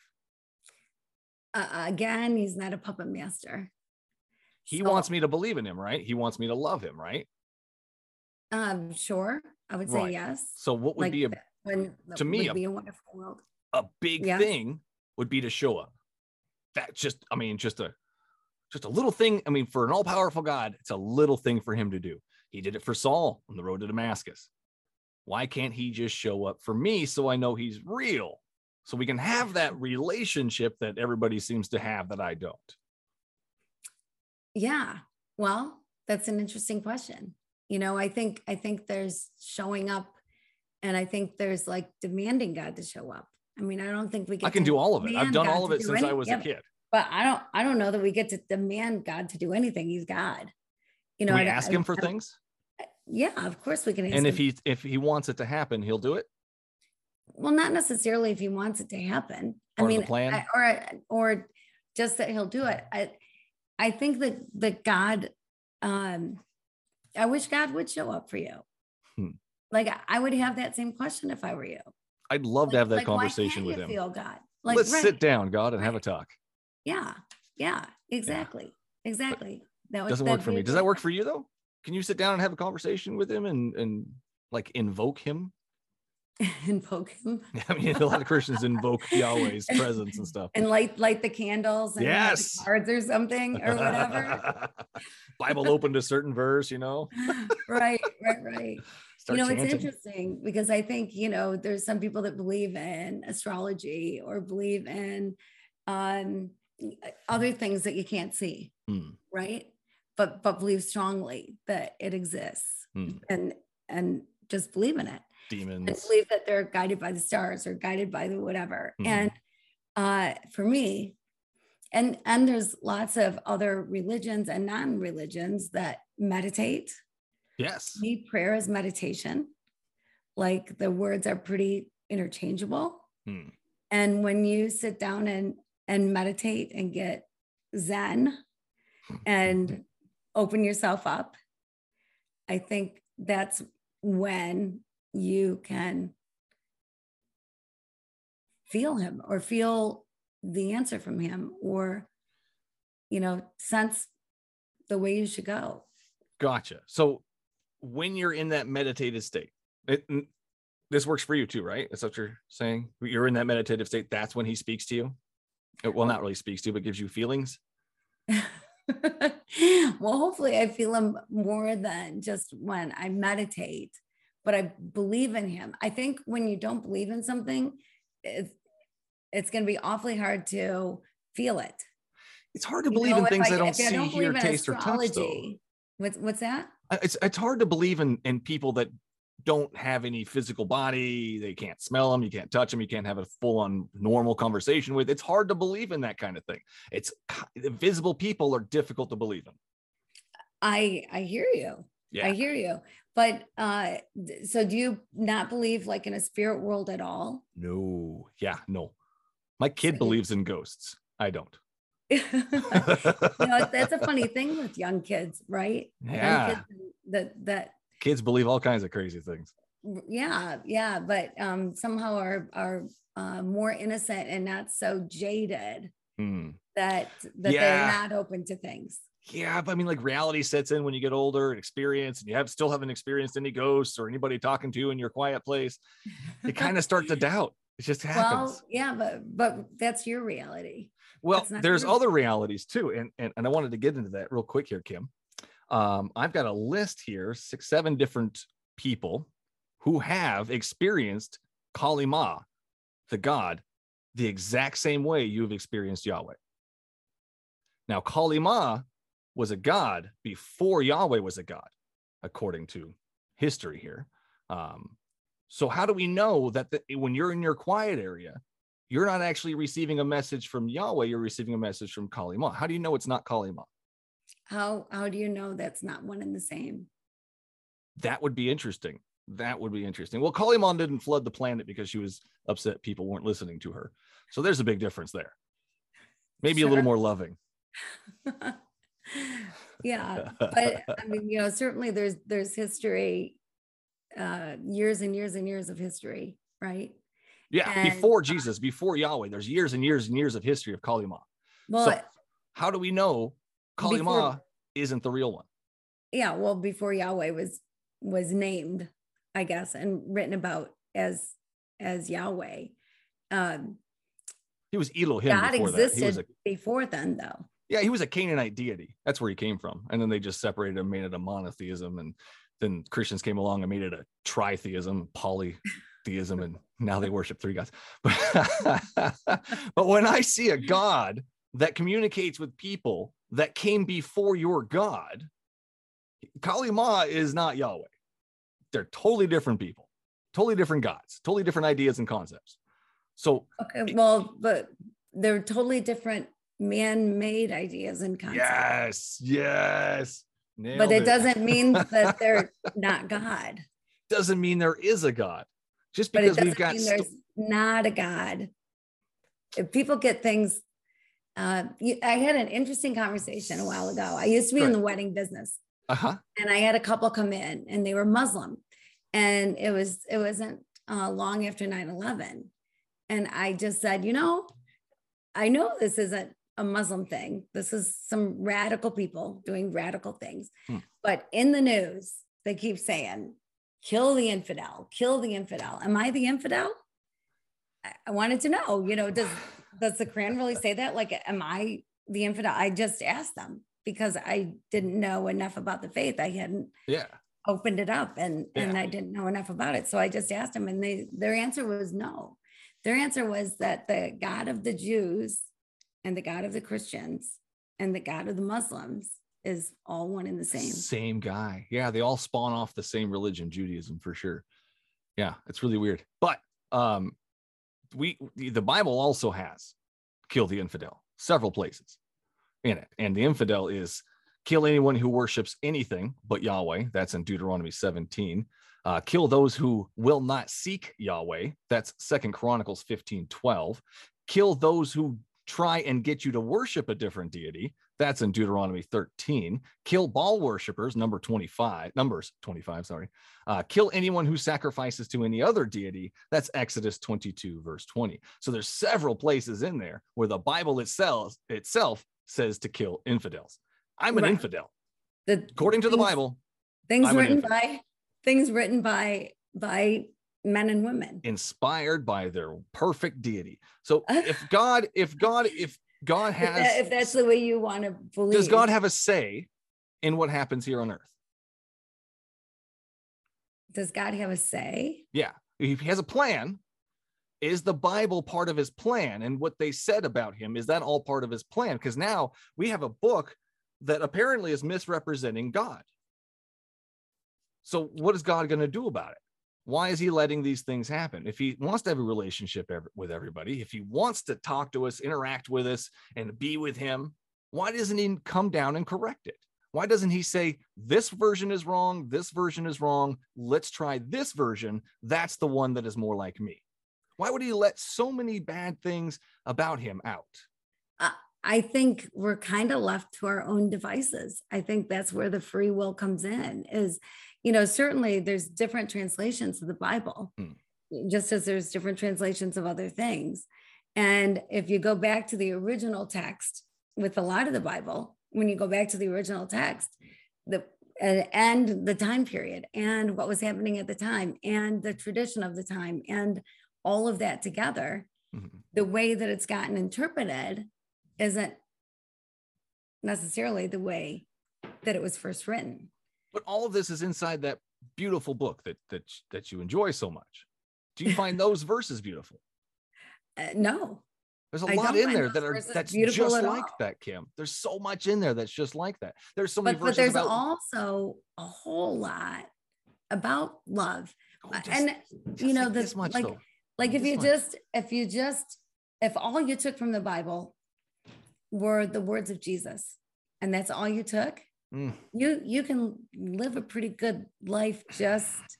uh, again, he's not a puppet master. he So, wants me to believe in him right he wants me to love him right Um, sure, I would say Right. yes. so what would Like be a when to me, a- be a wonderful world. a big Yeah. thing would be to show up. That just, I mean, just a just a little thing. I mean, for an all-powerful God, it's a little thing for him to do. He did it for Saul on the road to Damascus. Why can't he just show up for me so I know he's real? So we can have that relationship that everybody seems to have that I don't. Yeah. Well, that's an interesting question. You know, I think I think there's showing up, and I think there's like demanding God to show up. I mean, I don't think we get. I can to do all of it. I've done God all of it since I was a kid. But I don't. I don't know that we get to demand God to do anything. He's God. You know, Can we I- ask I- him for I- things? Yeah, of course we can. And if him. he if he wants it to happen, he'll do it. Well, not necessarily if he wants it to happen. I mean, plan? I- or or just that he'll do it. I I think that that God, um, I wish God would show up for you. Hmm. Like I- would have that same question if I were you. I'd love to have that Like, why conversation can't with you him. Feel God. Like Let's right. sit down, God, and have a talk. Yeah, yeah, exactly, exactly. That would- doesn't work for me. Does that work for you though? Can you sit down and have a conversation with him and and like invoke him? Invoke him I mean, a lot of Christians invoke Yahweh's presence and stuff. and light light the candles and have the Yes. cards or something or whatever. Bible opened a certain verse, you know. right, right, right. Start you know, chanting. it's interesting because I think, you know, there's some people that believe in astrology or believe in um, other things that you can't see, Hmm, right? But but believe strongly that it exists hmm. and and just believe in it Demons. believe that they're guided by the stars or guided by the whatever. Mhm. And uh, for me, and and there's lots of other religions and non-religions that meditate Yes. me prayer is meditation like the words are pretty interchangeable Hmm. and when you sit down and and meditate and get zen and open yourself up i think that's when you can feel him or feel the answer from him or you know sense the way you should go Gotcha. So when you're in that meditative state, it, this works for you too, right? That's what you're saying. You're in that meditative state. That's when he speaks to you. Uh, Well, not really speaks to you, but gives you feelings. well, hopefully, I feel him more than just when I meditate, but I believe in him. I think when you don't believe in something, it's, it's going to be awfully hard to feel it. It's hard to believe you know, in things I, I don't see, I don't hear, taste, or touch. Though. What's what's that? It's it's hard to believe in in people that don't have any physical body. They can't smell them. You can't touch them. You can't have a full on normal conversation with. It's hard to believe in that kind of thing. It's visible people are difficult to believe in. I I hear you. Yeah. I hear you. But uh so do you not believe like in a spirit world at all? No. Yeah, no. My kid so believes in ghosts. I don't. you know, that's a funny thing with young kids, right? Yeah. that that kids believe all kinds of crazy things yeah yeah but um somehow are are uh, more innocent and not so jaded mm. that that yeah. they're not open to things yeah but i mean like reality sets in when you get older and experience and you have still haven't experienced any ghosts or anybody talking to you in your quiet place you kind of start to doubt it just happens well yeah but but that's your reality well there's true. other realities too and, and and i wanted to get into that real quick here kim um, I've got a list here, six, seven different people who have experienced Kali Ma, the god, the exact same way you've experienced Yahweh. Now, Kali Ma was a god before Yahweh was a god, according to history here. Um, so, how do we know that the, when you're in your quiet area, you're not actually receiving a message from Yahweh, you're receiving a message from Kali Ma? How do you know it's not Kali Ma? How how do you know that's not one and the same? That would be interesting. That would be interesting. Well, Kali Ma didn't flood the planet because she was upset people weren't listening to her. So there's a big difference there. Maybe sure. a little more loving. yeah, but I mean, you know, certainly there's there's history, uh, years and years and years of history, right? Yeah, and, before Jesus, before Yahweh, there's years and years and years of history of Kali Ma. Well, so how do we know Kali Ma isn't the real one. Yeah, well, before Yahweh was was named, I guess, and written about as as Yahweh. Um, he was Elohim. God existed a, before then, though. Yeah, he was a Canaanite deity. That's where he came from, and then they just separated and made it a monotheism, and then Christians came along and made it a tritheism, polytheism, and now they worship three gods. but when I see a God that communicates with people that came before your God, Kali Ma is not Yahweh. They're totally different people, totally different gods, totally different ideas and concepts. So, okay, well, but they're totally different man-made ideas and concepts. Yes, yes. Nailed but it, it doesn't mean that they're not God. Doesn't mean there is a God. Just because we've got st- there's not a God. If people get things uh, you, I had an interesting conversation a while ago. I used to be in the wedding business, uh-huh. and I had a couple come in, and they were Muslim, and it was it wasn't uh, long after 9-11. and I just said, you know, I know this isn't a Muslim thing. This is some radical people doing radical things, hmm. but in the news they keep saying, "Kill the infidel, kill the infidel." Am I the infidel? I wanted to know, you know, does does the Quran really say that? Like, am I the infidel? I just asked them because I didn't know enough about the faith. I hadn't yeah opened it up and yeah. and I didn't know enough about it. So I just asked them and they their answer was no. Their answer was that the God of the Jews and the God of the Christians and the God of the Muslims is all one and the same. Same guy. Yeah, they all spawn off the same religion, Judaism for sure. Yeah, it's really weird. But um we the Bible also has kill the infidel several places in it, and the infidel is kill anyone who worships anything but Yahweh. That's in Deuteronomy 17. Uh, kill those who will not seek Yahweh. That's Second Chronicles 15, 12. Kill those who try and get you to worship a different deity. That's in Deuteronomy 13. Kill Baal worshippers, number 25, numbers 25, sorry. Uh, kill anyone who sacrifices to any other deity. That's Exodus 22, verse 20. So there's several places in there where the Bible itself itself says to kill infidels. I'm an right. infidel. The, According to the Bible. Things I'm written by things written by by men and women inspired by their perfect deity so if god if god if God If, has that- if that's the way you want to believe. does God have a say in what happens here on earth? Does God have a say? Yeah. He has a plan. Is the Bible part of his plan? And what they said about him, is that all part of his plan? Because now we have a book that apparently is misrepresenting God. So, what is God going to do about it? Why is he letting these things happen? If he wants to have a relationship with everybody, if he wants to talk to us, interact with us, and be with him, why doesn't he come down and correct it? Why doesn't he say, this version is wrong, this version is wrong, let's try this version? That's the one that is more like me. Why would he let so many bad things about him out? Uh, I think we're kind of left to our own devices. I think that's where the free will comes in is, you know, certainly there's different translations of the Bible, Hmm. just as there's different translations of other things. And if you go back to the original text with a lot of the Bible, when you go back to the original text, the and, the time period and what was happening at the time and the tradition of the time and all of that together, Mhm. the way that it's gotten interpreted isn't necessarily the way that it was first written. But all of this is inside that beautiful book that that that you enjoy so much. Do you find those verses beautiful? Uh, no, There's a I lot in there that are that's just like all. that, Kim. There's so much in there that's just like that. There's so many but, but there's about also a whole lot about love. Oh, Uh, just- and just you know, like this much like- though. like if This you much. just if you just if all you took from the Bible were the words of Jesus and that's all you took, Mm. you you can live a pretty good life just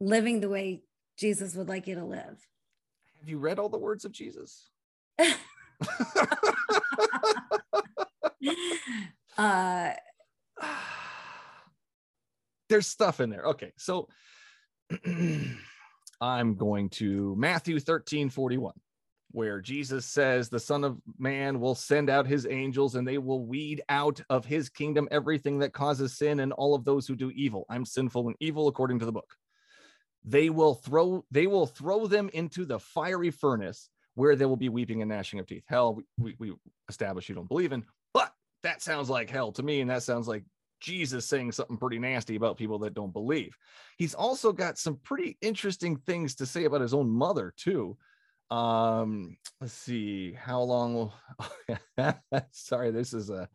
living the way Jesus would like you to live. Have you read all the words of Jesus? uh There's stuff in there. Okay, so I'm going to Matthew 13 41, where Jesus says, The Son of Man will send out his angels and they will weed out of his kingdom everything that causes sin and all of those who do evil. I'm sinful and evil according to the book. They will throw they will throw them into the fiery furnace where there will be weeping and gnashing of teeth. Hell, we, we, we establish you don't believe in, but that sounds like hell to me, and that sounds like Jesus saying something pretty nasty about people that don't believe. He's also got some pretty interesting things to say about his own mother, too. Um, let's see, how long will sorry, this is a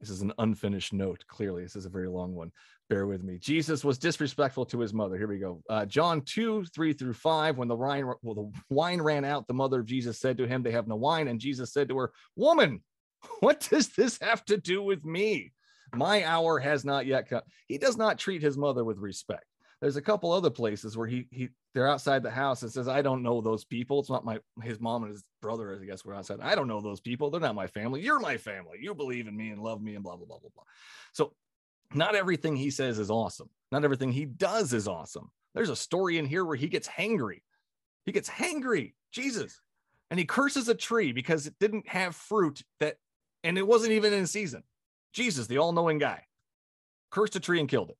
this is an unfinished note. Clearly, this is a very long one. Bear with me. Jesus was disrespectful to his mother. Here we go. Uh, John 2, 3 through 5. When the wine, well, the wine ran out, the mother of Jesus said to him, They have no wine. And Jesus said to her, Woman, what does this have to do with me? My hour has not yet come. He does not treat his mother with respect. There's a couple other places where he he they're outside the house and says, I don't know those people. It's not my his mom and his brother, I guess, were outside. I don't know those people. They're not my family. You're my family. You believe in me and love me and blah blah blah blah blah. So not everything he says is awesome. Not everything he does is awesome. There's a story in here where he gets hangry. He gets hangry. Jesus. And he curses a tree because it didn't have fruit that and it wasn't even in season. Jesus, the all-knowing guy, cursed a tree and killed it.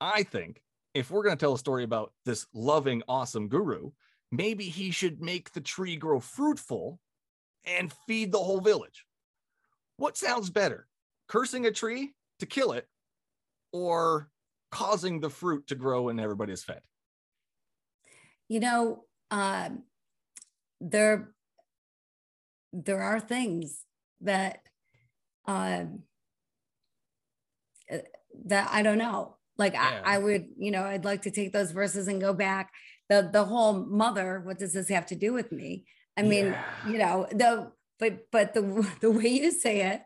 I think if we're going to tell a story about this loving, awesome guru, maybe he should make the tree grow fruitful and feed the whole village. What sounds better? Cursing a tree to kill it or causing the fruit to grow and everybody is fed? you know um there there are things that um uh, that i don't know like Yeah. I, I would you know i'd like to take those verses and go back the the whole mother what does this have to do with me i mean Yeah. you know the but but the the way you say it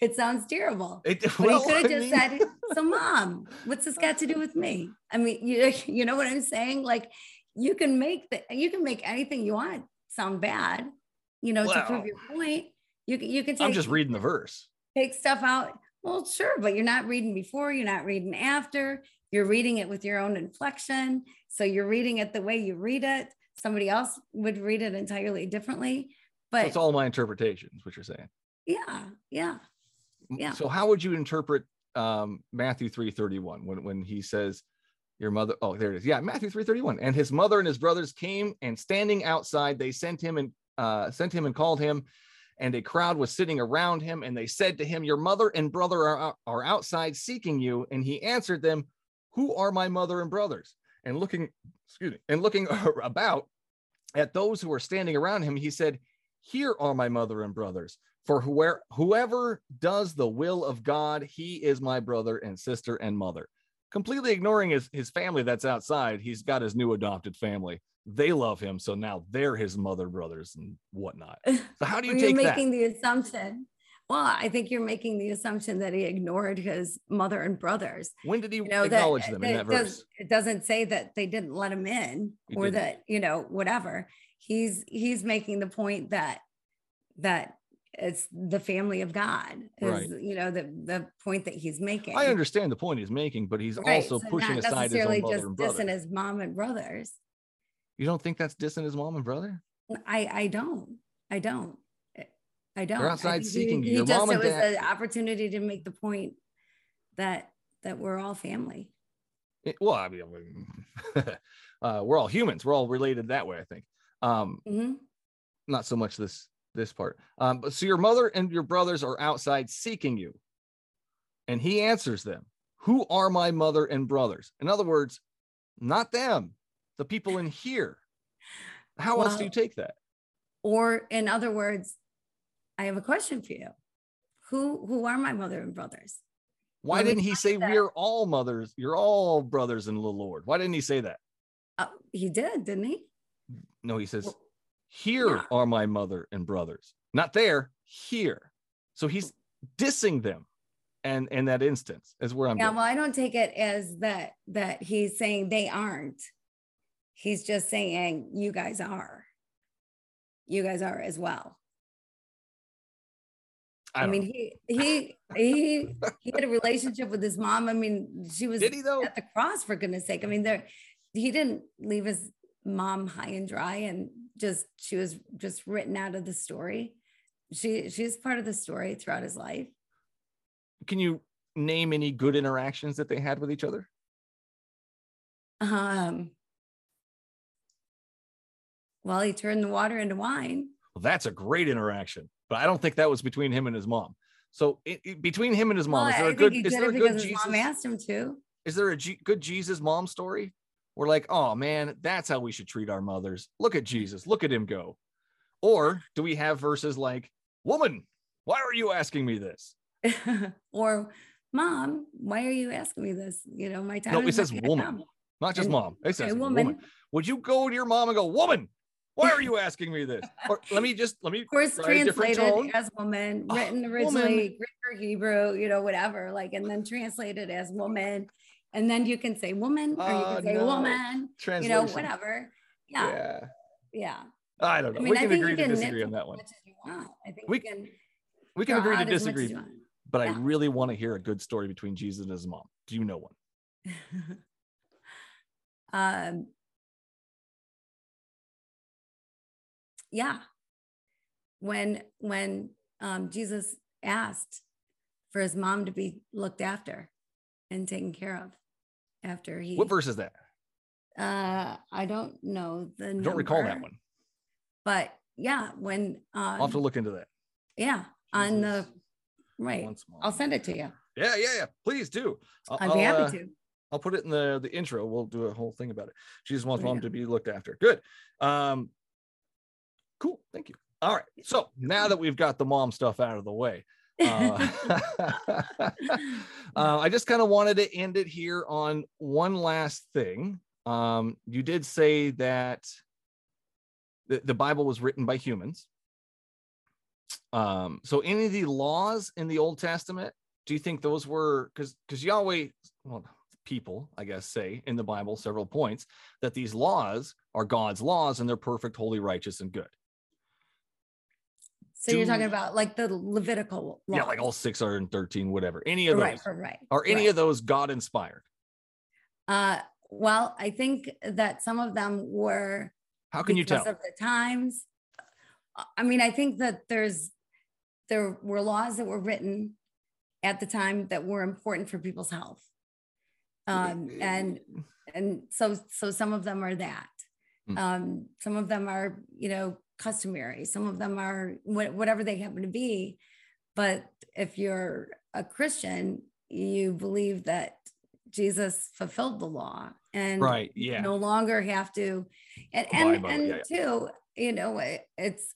it sounds terrible It, but well, he could have I just mean- said, "So, mom, what's this got to do with me?" I mean, you you know what I'm saying? Like, you can make the you can make anything you want sound bad, you know, to prove your point. You you can take I'm just reading the verse. take stuff out. Well, sure, but you're not reading before, you're not reading after. You're reading it with your own inflection, so you're reading it the way you read it. Somebody else would read it entirely differently. But It's all my interpretations, what you're saying. yeah, yeah. Yeah. So how would you interpret um, Matthew 3:31 when when he says your mother oh there it is. Yeah, Matthew 3:31. And his mother and his brothers came and standing outside they sent him and uh, sent him and called him and a crowd was sitting around him. And they said to him, Your mother and brother are, are outside seeking you. And he answered them, Who are my mother and brothers? And looking, excuse me, and looking about at those who were standing around him, he said, Here are my mother and brothers. For whoever, whoever does the will of God, he is my brother and sister and mother. Completely ignoring his, his family that's outside, he's got his new adopted family. They love him, so now they're his mother brothers and whatnot. So how do you take you're that? making the assumption. Well, I think you're making the assumption that he ignored his mother and brothers. When did he You know, that, acknowledge them in that that does- it doesn't say that they didn't let him in He or didn't. that, you know, whatever. He's he's making the point that that it's the family of God is, Right. you know, the the point that he's making. I understand the point he's making, but he's Right, also so pushing not aside his own necessarily mother just and dissing his mom and brothers. You don't think that's dissing his mom and brother? I I don't. I don't. I don't. I outside seeking you. He Your just mom it was an opportunity to make the point that that we're all family. It- well, I mean, uh, we're all humans. We're all related that way, I think. Um, Mhm. not so much this this part. Um, but so your mother and your brothers are outside seeking you, and he answers them, "Who are my mother and brothers?" In other words, not them, the people in here. How else do you take that? Or in other words, I have a question for you. Who who are my mother and brothers? Why Well, didn't he say that- we're all mothers? You're all brothers in the Lord. Why didn't he say that? Uh, he did, didn't he? No, he says, Well, Here yeah. are my mother and brothers. Not there, here. So he's dissing them. And in that instance is where I'm Yeah, getting. well, I don't take it as that that he's saying they aren't. He's just saying you guys are. You guys are as well. I, I, mean, he he he he had a relationship with his mom. I mean, she was at the cross for goodness sake. I mean, there he didn't leave his mom high and dry and just she was just written out of the story. She she's part of the story throughout his life. Can you name any good interactions that they had with each other? Um well, he turned the water into wine. Well, that's a great interaction, but I don't think that was between him and his mom. So it, it- between him and his mom, Well, is there I a good? Is there a good Jesus? mom asked him to. is there a G- good Jesus mom story? We're like, oh man, that's how we should treat our mothers. Look at mm. Jesus, look at him go. Or do we have verses like, woman, why are you asking me this? or mom, why are you asking me this? You know, my time. No, it not says woman, come." not just And- mom. It says Okay, woman. woman. Would you go to your mom and go, woman, why are you asking me this? Or let me just let me Of course, translated as woman, Oh, written woman. originally Greek or Hebrew, you know, whatever, like, and then translated as woman. And then you can say woman or you Oh, can say no. woman, you know, whatever. Yeah. yeah. Yeah. I don't know. I mean, we can agree to disagree on that one. much as you want. I think We- can We can agree to out as much as disagree, but I really want to hear a good story between Jesus and his mom. Do you know one? um, yeah. When when um, Jesus asked for his mom to be looked after and taken care of after he What verse is that? uh I don't know the I don't recall that one. But yeah, when uh I'll um, have to look into that. yeah, on the right. I'll send it to you. Yeah, yeah, yeah. Please do. I'll, I'd be I'll, happy uh, to. I'll put it in the the intro. We'll do a whole thing about it. She just wants mom to be looked after. Good. Um, cool. Thank you. All right. So now that we've got the mom stuff out of the way, uh, uh, I just kind of wanted to end it here on one last thing. Um, you did say that the, the Bible was written by humans. Um, so any of the laws in the Old Testament, do you think those were because because Yahweh, well, people, I guess, say in the Bible several points that these laws are God's laws and they're perfect, holy, righteous, and good. So you're talking about like the Levitical law. Yeah, like all 613, whatever. Any of those. right, right, right. Are any right. of those God inspired? Uh, well, I think that some of them were How can you because tell? of the times. Uh, I mean, I think that there's there were laws that were written at the time that were important for people's health. Um, and and so so some of them are that. Mm. Um, some of them are, you know, customary. Some of them are wha- whatever they happen to be. But if you're a christian you believe that jesus fulfilled the law and Right. Yeah. no longer have to and and, and yeah, too you know it- it's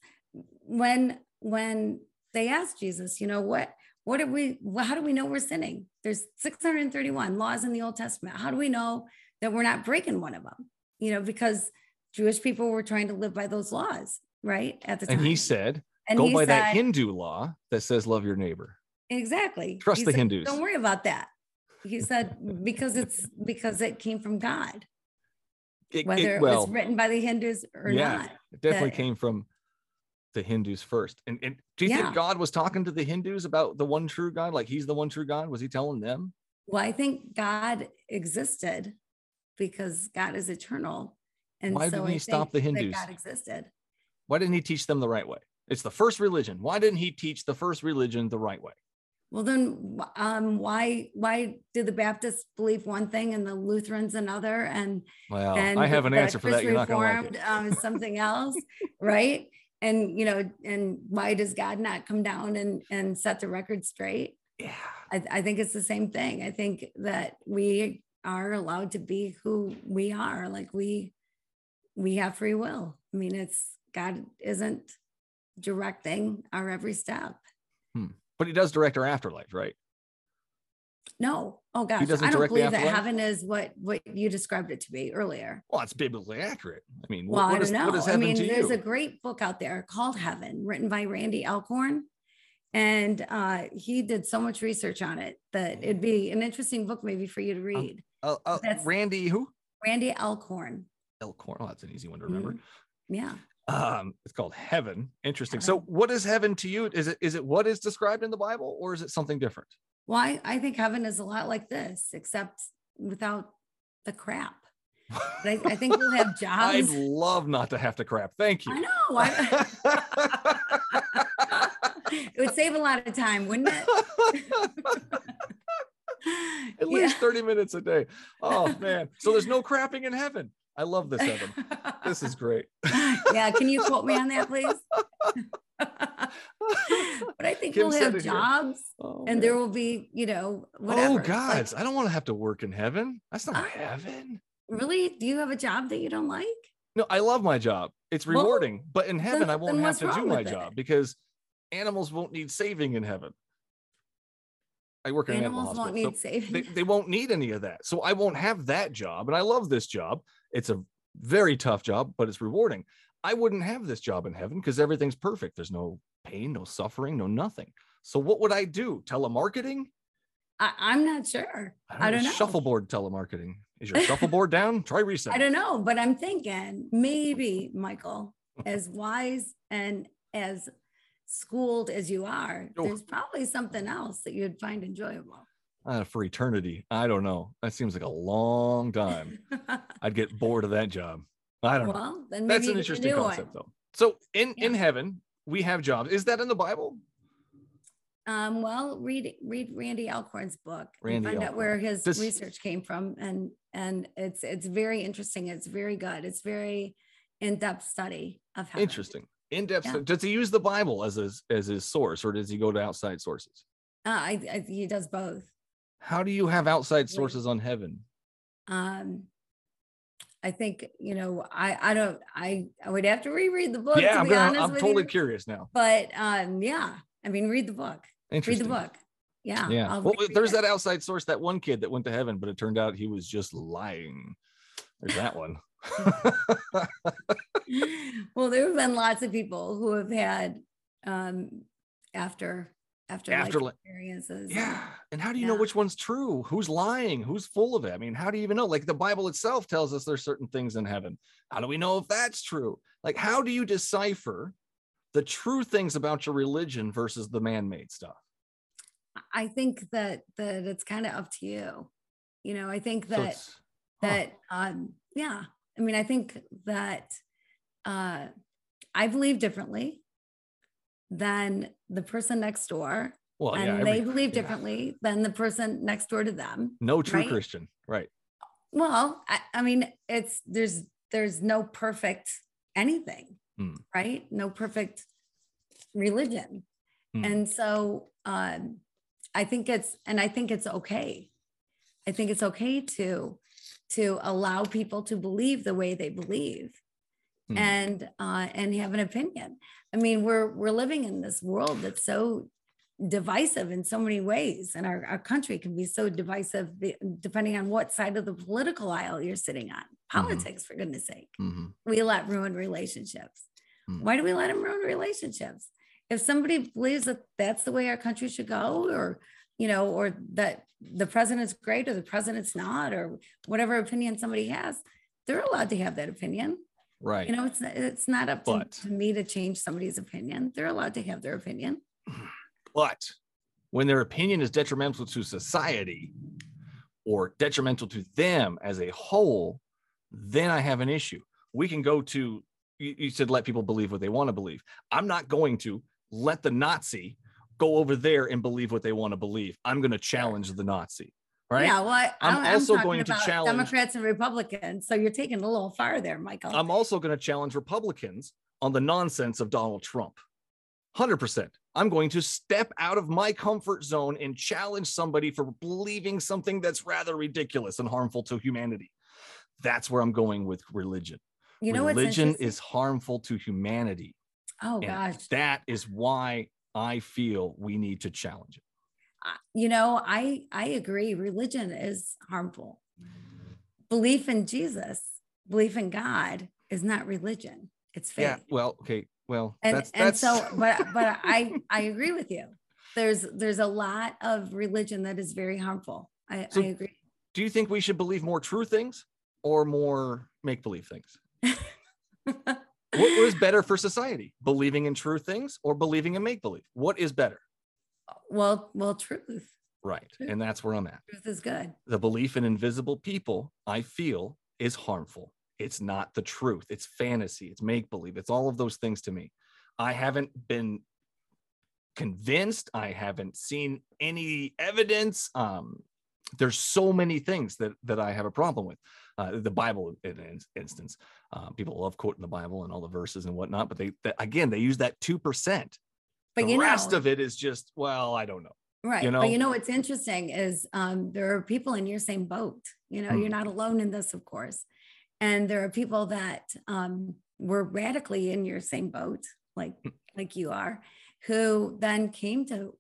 when when they asked jesus you know what what do we how do we know we're sinning? There's 631 laws in the old testament. How do we know that we're not breaking one of them? You know because jewish people were trying to live by those laws right at the time And he said, And go he by that Hindu law that says love your neighbor. exactly Trust He the said, Hindus. don't worry about that he said because it's because it came from god It- it- whether it, well, was written by the hindus or yeah, not it definitely that- came from the Hindus first. And, and do you Yeah. think God was talking to the Hindus about the one true God? Like he's the one true God? Was he telling them? Well, I think God existed because God is eternal. And Why so didn't I he stop the Hindus? God existed. Why didn't he teach them the right way? It's the first religion. Why didn't he teach the first religion the right way? Well, then um, why why did the Baptists believe one thing and the Lutherans another and Well, and I have an answer for that. You're not going to like Reformed, it. um, something else, right? And you know, and why does God not come down and and set the record straight? Yeah. I, I think it's the same thing. I think that we are allowed to be who we are. Like we we have free will. I mean, it's God isn't directing our every step. But he does direct our afterlife, right? No. Oh gosh. doesn't I don't believe that heaven is what what you described it to be earlier. Well, it's biblically accurate. I mean, Well, what, I don't know. is I heaven mean, there's you? a great book out there called Heaven, written by Randy Alcorn. And uh, he did so much research on it that it'd be an interesting book maybe for you to read. Uh, uh, that's- Randy, who? Randy Alcorn. Elkhorn. Oh, that's an easy one to remember. Mhm. Yeah. Um, it's called heaven. Interesting. So, what is heaven to you? Is it is it what is described in the Bible, or is it something different? Well, I, I think heaven is a lot like this, except without the crap. I, I think we'll have jobs. I'd love not to have to crap. Thank you. I know. I- it would save a lot of time, wouldn't it? At least 30 minutes a day. Oh man. So there's no crapping in heaven. I love this, Evan. This is great. yeah. Can you quote me on that, please? but I think Kim we'll have jobs Oh, and there will be, you know, whatever. Oh Like, gods, I don't want to have to work in heaven. That's not Ah. heaven. really? Do you have a job that you don't like? No, I love my job. It's Well, rewarding, but in heaven, I won't have to do my it? job because animals won't need saving in heaven. I work in an animal hospital. won't so need saving. they, they won't need any of that. So I won't have that job. And I love this job. It's a very tough job, but it's rewarding. I wouldn't have this job in heaven because everything's perfect. There's no pain, no suffering, no nothing. So what would I do? Telemarketing? I, I'm not sure. I don't know. Shuffleboard telemarketing. Is your shuffleboard down? Try reset. I don't know, but I'm thinking maybe, Michael, as wise and as schooled as you are, Oh. there's probably something else that you'd find enjoyable. Uh, for eternity. I don't know. That seems like a long time. I'd get bored of that job. I don't know. well, then maybe That's an interesting new one. concept, though. So in in heaven, we have jobs. Is that in the Bible? Um, well, read read Randy Alcorn's book Randy and find out where his This- research came from, and and it's it's very interesting. It's very good. It's very in depth study of heaven. Interesting. In depth. Yeah. Does he use the Bible as his as his source, or does he go to outside sources? Uh, I, I he does both. How do you have outside sources on heaven? Um, I think you know I I don't I I would have to reread the book. yeah, to I'm be gonna. honest I'm with totally you. curious now. But um, yeah, I mean, read the book. Interesting. Read the book. Yeah. Yeah. Well, there's it. that outside source, that one kid that went to heaven, but it turned out he was just lying. There's that one. well, there have been lots of people who have had um after after Afterli- life experiences. Yeah. And how do you know which one's true? Who's lying? Who's full of it? I mean, how do you even know? Like the Bible itself tells us there's certain things in heaven. How do we know if that's true? Like, how do you decipher the true things about your religion versus the man-made stuff? I think that that it's kind of up to you. You know, I think So that huh. that um yeah i mean i think that uh i believe differently than the person next door well, and yeah, they every- believe yeah. differently than the person next door to them No true right? Christian, right? well I, I mean it's there's there's no perfect anything Hmm. right? No perfect religion. Hmm. And so um, I think it's, and I think it's okay. I think it's okay to to allow people to believe the way they believe Hmm. and uh, and have an opinion. I mean, we're we're living in this world that's so divisive in so many ways, and our, our country can be so divisive depending on what side of the political aisle you're sitting on. Politics, for goodness sake, Mhm. we let ruin relationships. Hmm. Why do we let them ruin relationships? If somebody believes that that's the way our country should go, or you know, or that the president's great or the president's not, or whatever opinion somebody has, they're allowed to have that opinion. Right. You know, it's it's not up to, to me to change somebody's opinion. They're allowed to have their opinion. But when their opinion is detrimental to society or detrimental to them as a whole, then I have an issue. We can go to, you, you said let people believe what they want to believe. I'm not going to let the Nazi go over there and believe what they want to believe. I'm going to challenge the Nazi. Right. Yeah, well, I, I'm I'm, also going to challenge- Democrats and Republicans. So you're taking a little far there, Michael. I'm also going to challenge Republicans on the nonsense of Donald Trump. 100%. I'm going to step out of my comfort zone and challenge somebody for believing something that's rather ridiculous and harmful to humanity. That's where I'm going with religion. you know religion is harmful to humanity. oh and gosh, that is why I feel we need to challenge it. You know, I I agree. Religion is harmful. Belief in Jesus, belief in God, is not religion. It's faith. Yeah. Well, okay. Well, and that's, and that's so but but i i agree with you there's there's a lot of religion that is very harmful i, So- I agree do you think we should believe more true things or more make believe things? what was better for society believing in true things or believing in make believe what is better well well truth. Right True. and that's where i'm at. Truth is good. The belief in invisible people i feel is harmful. It's not the truth. It's fantasy. It's make believe it's all of those things to me. I haven't been convinced. I haven't seen any evidence. Um there's so many things that that i have a problem with. Uh, the bible in in instance uh, people love quoting the bible and all the verses and whatnot but they, that again they use that 2% but the rest know of it is just well i don't know right you know? but you know what's interesting is um there are people in your same boat you know Hmm. you're not alone in this of course and there are people that um were radically in your same boat like Hmm. like you are who then came to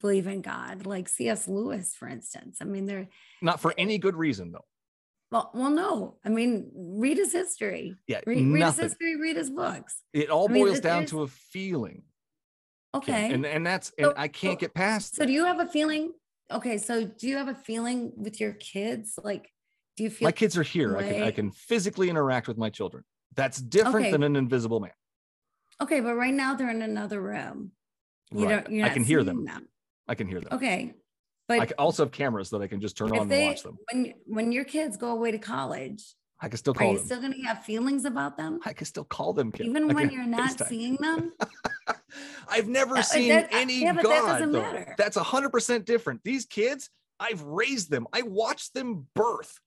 believe in god like cs lewis for instance i mean they're not for any good reason though Well, well, no. I mean, read his history. yeah Read, read his history. Read his books. it all I boils it down to a feeling Okay. and and that's and So- i can't get past so that. do you have a feeling? Okay. So do you have a feeling with your kids? Like, do you feel my kids are here I can, I can physically interact with my children that's different Okay. than an invisible man okay? But right now they're in another room. You Right. don't. You're i can hear seeing them. i can hear them Okay. i But can also have cameras that i can just turn on if and watch them when when your kids go away to college, i can still are call you them still going to have feelings about them, i can still call them even I when you're not FaceTime. seeing them? I've never seen that- any yeah, that God. though. That's a hundred percent different. These kids, I've raised them. I watched them birth.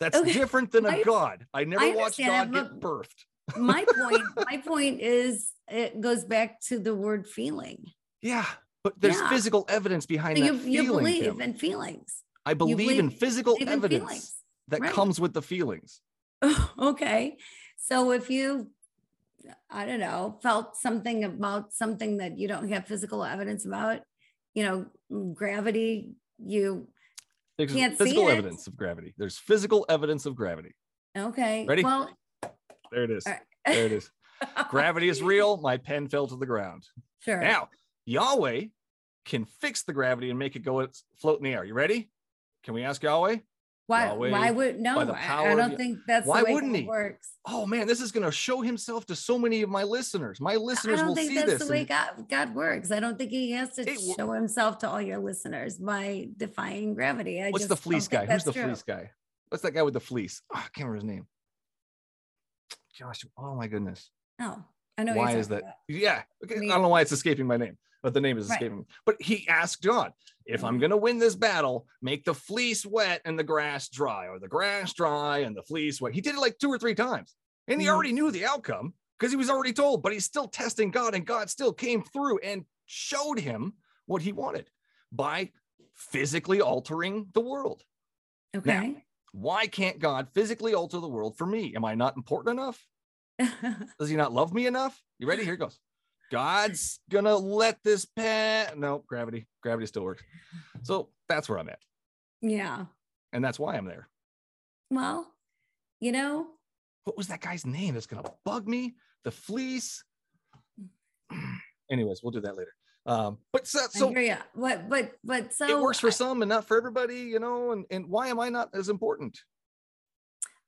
That's Okay, different than a I- God. I never watched God get birthed. my point. My point is, it goes back to the word feeling. Yeah, but there's Yeah. physical evidence behind So that you, feeling. you believe Kim. in feelings. I believe, in physical believe evidence feelings. that right. comes with the feelings. okay. So if you, I don't know, felt something about something that you don't have physical evidence about, you know, gravity, you, There's Can't see physical it. evidence of gravity. There's physical evidence of gravity. okay. Ready? Well, There it is. right. There it is. Gravity is real. My pen fell to the ground. sure. Now, Yahweh can fix the gravity and make it go float in the air. You ready? Can we ask Yahweh? Why, Yahweh, why would, no, I- power I don't think that's Why the way wouldn't he? works. Oh man, this is going to show himself to so many of my listeners. My listeners I don't will think see that's this. the way God, God works. I don't think he has to It show himself to all your listeners by defying gravity. I What's the fleece guy? Who's the true. fleece guy? What's that guy with the fleece? Oh, I can't remember his name. Josh. Oh my goodness. Oh, I know. why is that? talking Yeah. Okay. I don't know why it's escaping my name, but the name is Right. escaping me. But he asked God, if I'm going to win this battle, make the fleece wet and the grass dry, or the grass dry and the fleece wet. He did it like two or three times, and he Mhm. already knew the outcome because he was already told, but he's still testing God, and God still came through and showed him what he wanted by physically altering the world. Okay. Why can't God physically alter the world for me? Am I not important enough? Does he not love me enough? You ready? Here it goes. God's gonna let this pass. No, gravity. Gravity still works. So that's where I'm at. yeah. And that's why I'm there. Well, you know, What was that guy's name that's gonna bug me? The fleece. Anyways, we'll do that later. Um, but so, so ya. What, but, but so it works for I- some and not for everybody, you know. And, and why am I not as important?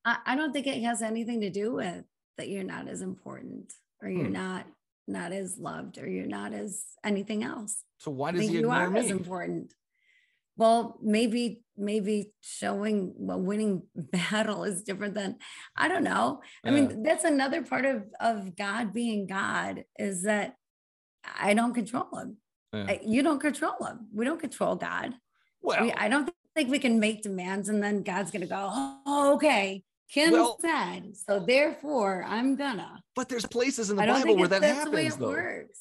I, I don't think it has anything to do with that you're not as important or you're Hmm. not not as loved or you're not as anything else. So why does he you ignore are as important. Well, maybe maybe showing well, winning battle is different than I don't know. I Yeah. mean, that's another part of of God being God is that I don't control him. Yeah. I- you don't control him. We don't control God. Well, we, I don't think we can make demands and then God's gonna go, oh, okay. Kim Well- said, so therefore I'm gonna. but there's places in the Bible where that that's the way happens, it though. works.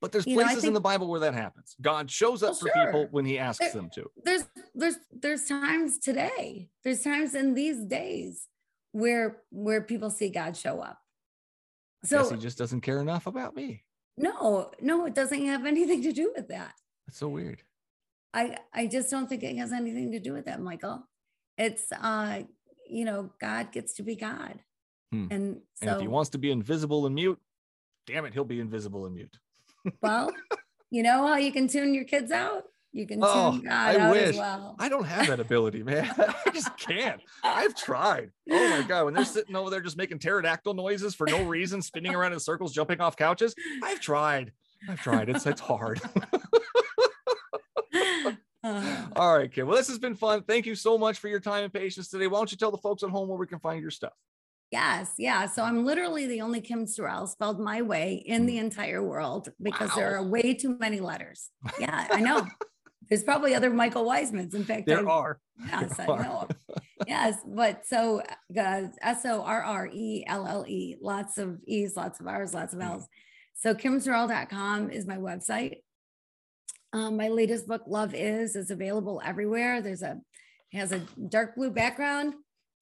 But there's You know, I places in the Bible where that happens. God shows up Well, for people when He asks There- them to. There's there's there's times today, there's times in these days where where people see God show up. So He just doesn't care enough about me. no, no, it doesn't have anything to do with that. That's so weird. I I just don't think it has anything to do with that, Michael. It's uh, you know, God gets to be God. Hmm. And so And if He wants to be invisible and mute, damn it, He'll be invisible and mute. well, you know how you can tune your kids out? You can tune Oh, God I out wish. as well. I don't have that ability, man. I just can't. I've tried. Oh my god, when they're sitting over there just making pterodactyl noises for no reason, spinning around in circles, jumping off couches, I've tried. I've tried. It's it's hard. All right, kid. Well, this has been fun. Thank you so much for your time and patience today. Why don't you tell the folks at home where we can find your stuff? yes, yeah. So I'm literally the only Kim Sorrelle spelled my way in the entire world because there are way too many letters. Yeah, I know. There's probably other Michael Wisemans. In fact, There I- are. Yes, I are. know. yes, but so uh, S O R R E L L E, lots of E's, lots of R's, lots of Mm. L's. So kimsorrelle.com is my website. Um, my latest book, Love Is, is available everywhere. There's a has a dark blue background,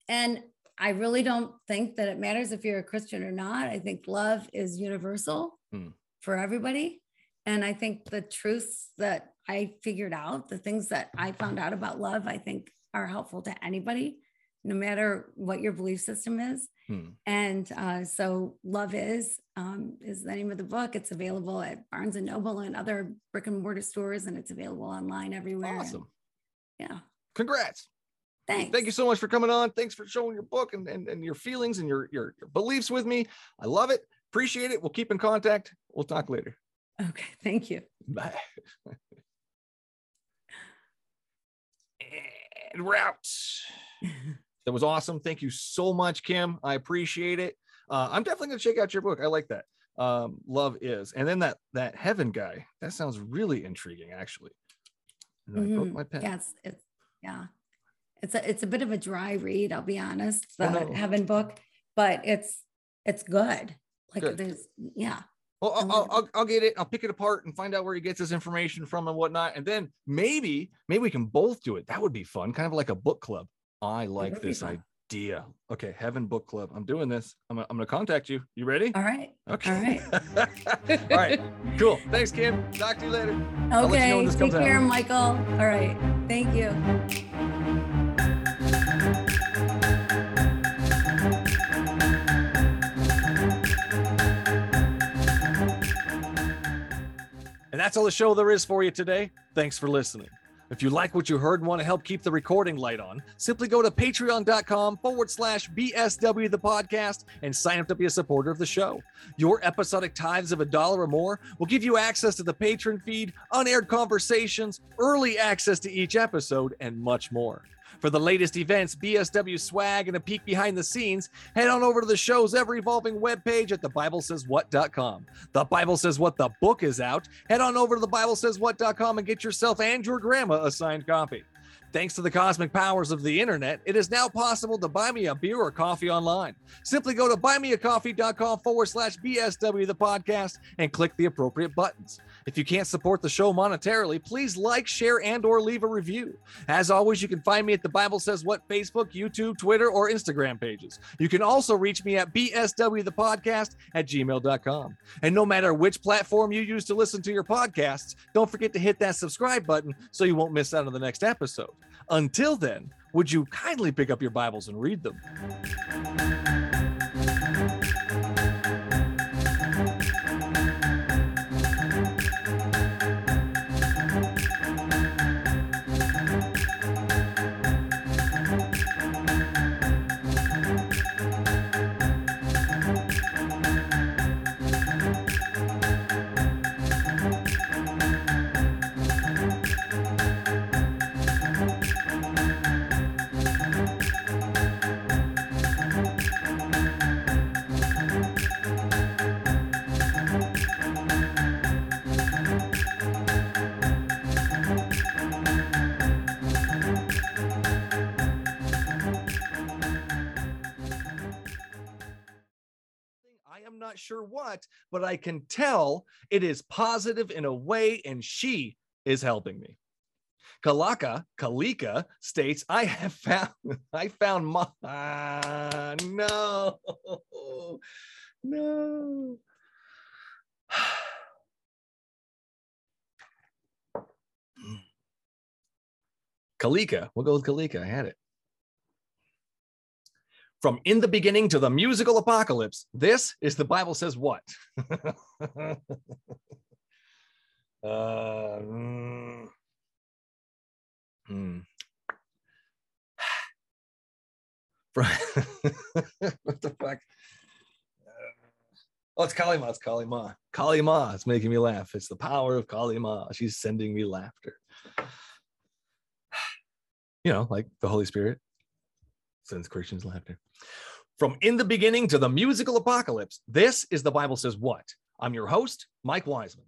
and I really don't think that it matters if you're a Christian or not. I think love is universal Hmm. for everybody. And I think the truths that I figured out, the things that I found out about love, I think are helpful to anybody, no matter what your belief system is. Hmm. And uh, so, Love Is um, is the name of the book. It's available at Barnes and Noble and other brick and mortar stores, and it's available online everywhere. And, Awesome. yeah. Congrats. Thanks. Thank you so much for coming on. Thanks for showing your book and, and, and your feelings and your, your your beliefs with me. I love it. Appreciate it. We'll keep in contact. We'll talk later. Okay. Thank you. Bye. and we're out. That was awesome. Thank you so much, Kim. I appreciate it. Uh, I'm definitely gonna check out your book. I like that. Um, Love is, and then that that heaven guy. That sounds really intriguing, actually. And I broke Mhm. my pen. Yes, it's yeah. It's a it's a bit of a dry read, I'll be honest, the Oh, no. Heaven book, but it's it's good. Like Good. there's yeah. Well, I'll. I'll, I'll get it. I'll pick it apart and find out where he gets his information from and whatnot. And then maybe, maybe we can both do it. That would be fun, kind of like a book club. I like this idea. Okay, Heaven Book Club. I'm doing this. I'm, gonna- I'm going to contact you. You ready? All right. Okay. All right. All right. Cool. Thanks, Kim. Talk to you later. I'll let you know Okay. when this Take comes out. care, Michael. All right. Thank you. And that's all the show there is for you today. Thanks for listening. If you like what you heard and want to help keep the recording light on, simply go to patreon.com forward slash BSW the podcast and sign up to be a supporter of the show. Your episodic tithes of a dollar or more will give you access to the patron feed, unaired conversations, early access to each episode, and much more. For the latest events, BSW swag, and a peek behind the scenes, head on over to the show's ever evolving webpage at thebiblesayswhat.com. The Bible Says What the book is out. Head on over to thebiblesayswhat.com and get yourself and your grandma a signed copy. Thanks to the cosmic powers of the internet, it is now possible to buy me a beer or coffee online. Simply go to buymeacoffee.com forward slash BSW the podcast and click the appropriate buttons. If you can't support the show monetarily, please like, share, and or leave a review. As always, you can find me at the Bible Says What Facebook, YouTube, Twitter, or Instagram pages. You can also reach me at BSW the podcast at gmail.com. And no matter which platform you use to listen to your podcasts, don't forget to hit that subscribe button so you won't miss out on the next episode. Until then, would you kindly pick up your Bibles and read them? Sure what, but I can tell it is positive in a way, and she is helping me. Kalaka, Kalika states, I have found, I found my, ah, no, no. Kalika, we'll go with Kalika. I had it. From in the beginning to the musical apocalypse, this is the Bible says what? uh, mm. From- what the fuck? Oh, it's Kali Ma. It's Kali Ma. Kali Ma. It's making me laugh. It's the power of Kali Ma. She's sending me laughter. You know, like the Holy Spirit sends Christians laughter. From in the beginning to the musical apocalypse, this is the Bible says what? I'm your host, Mike Wiseman.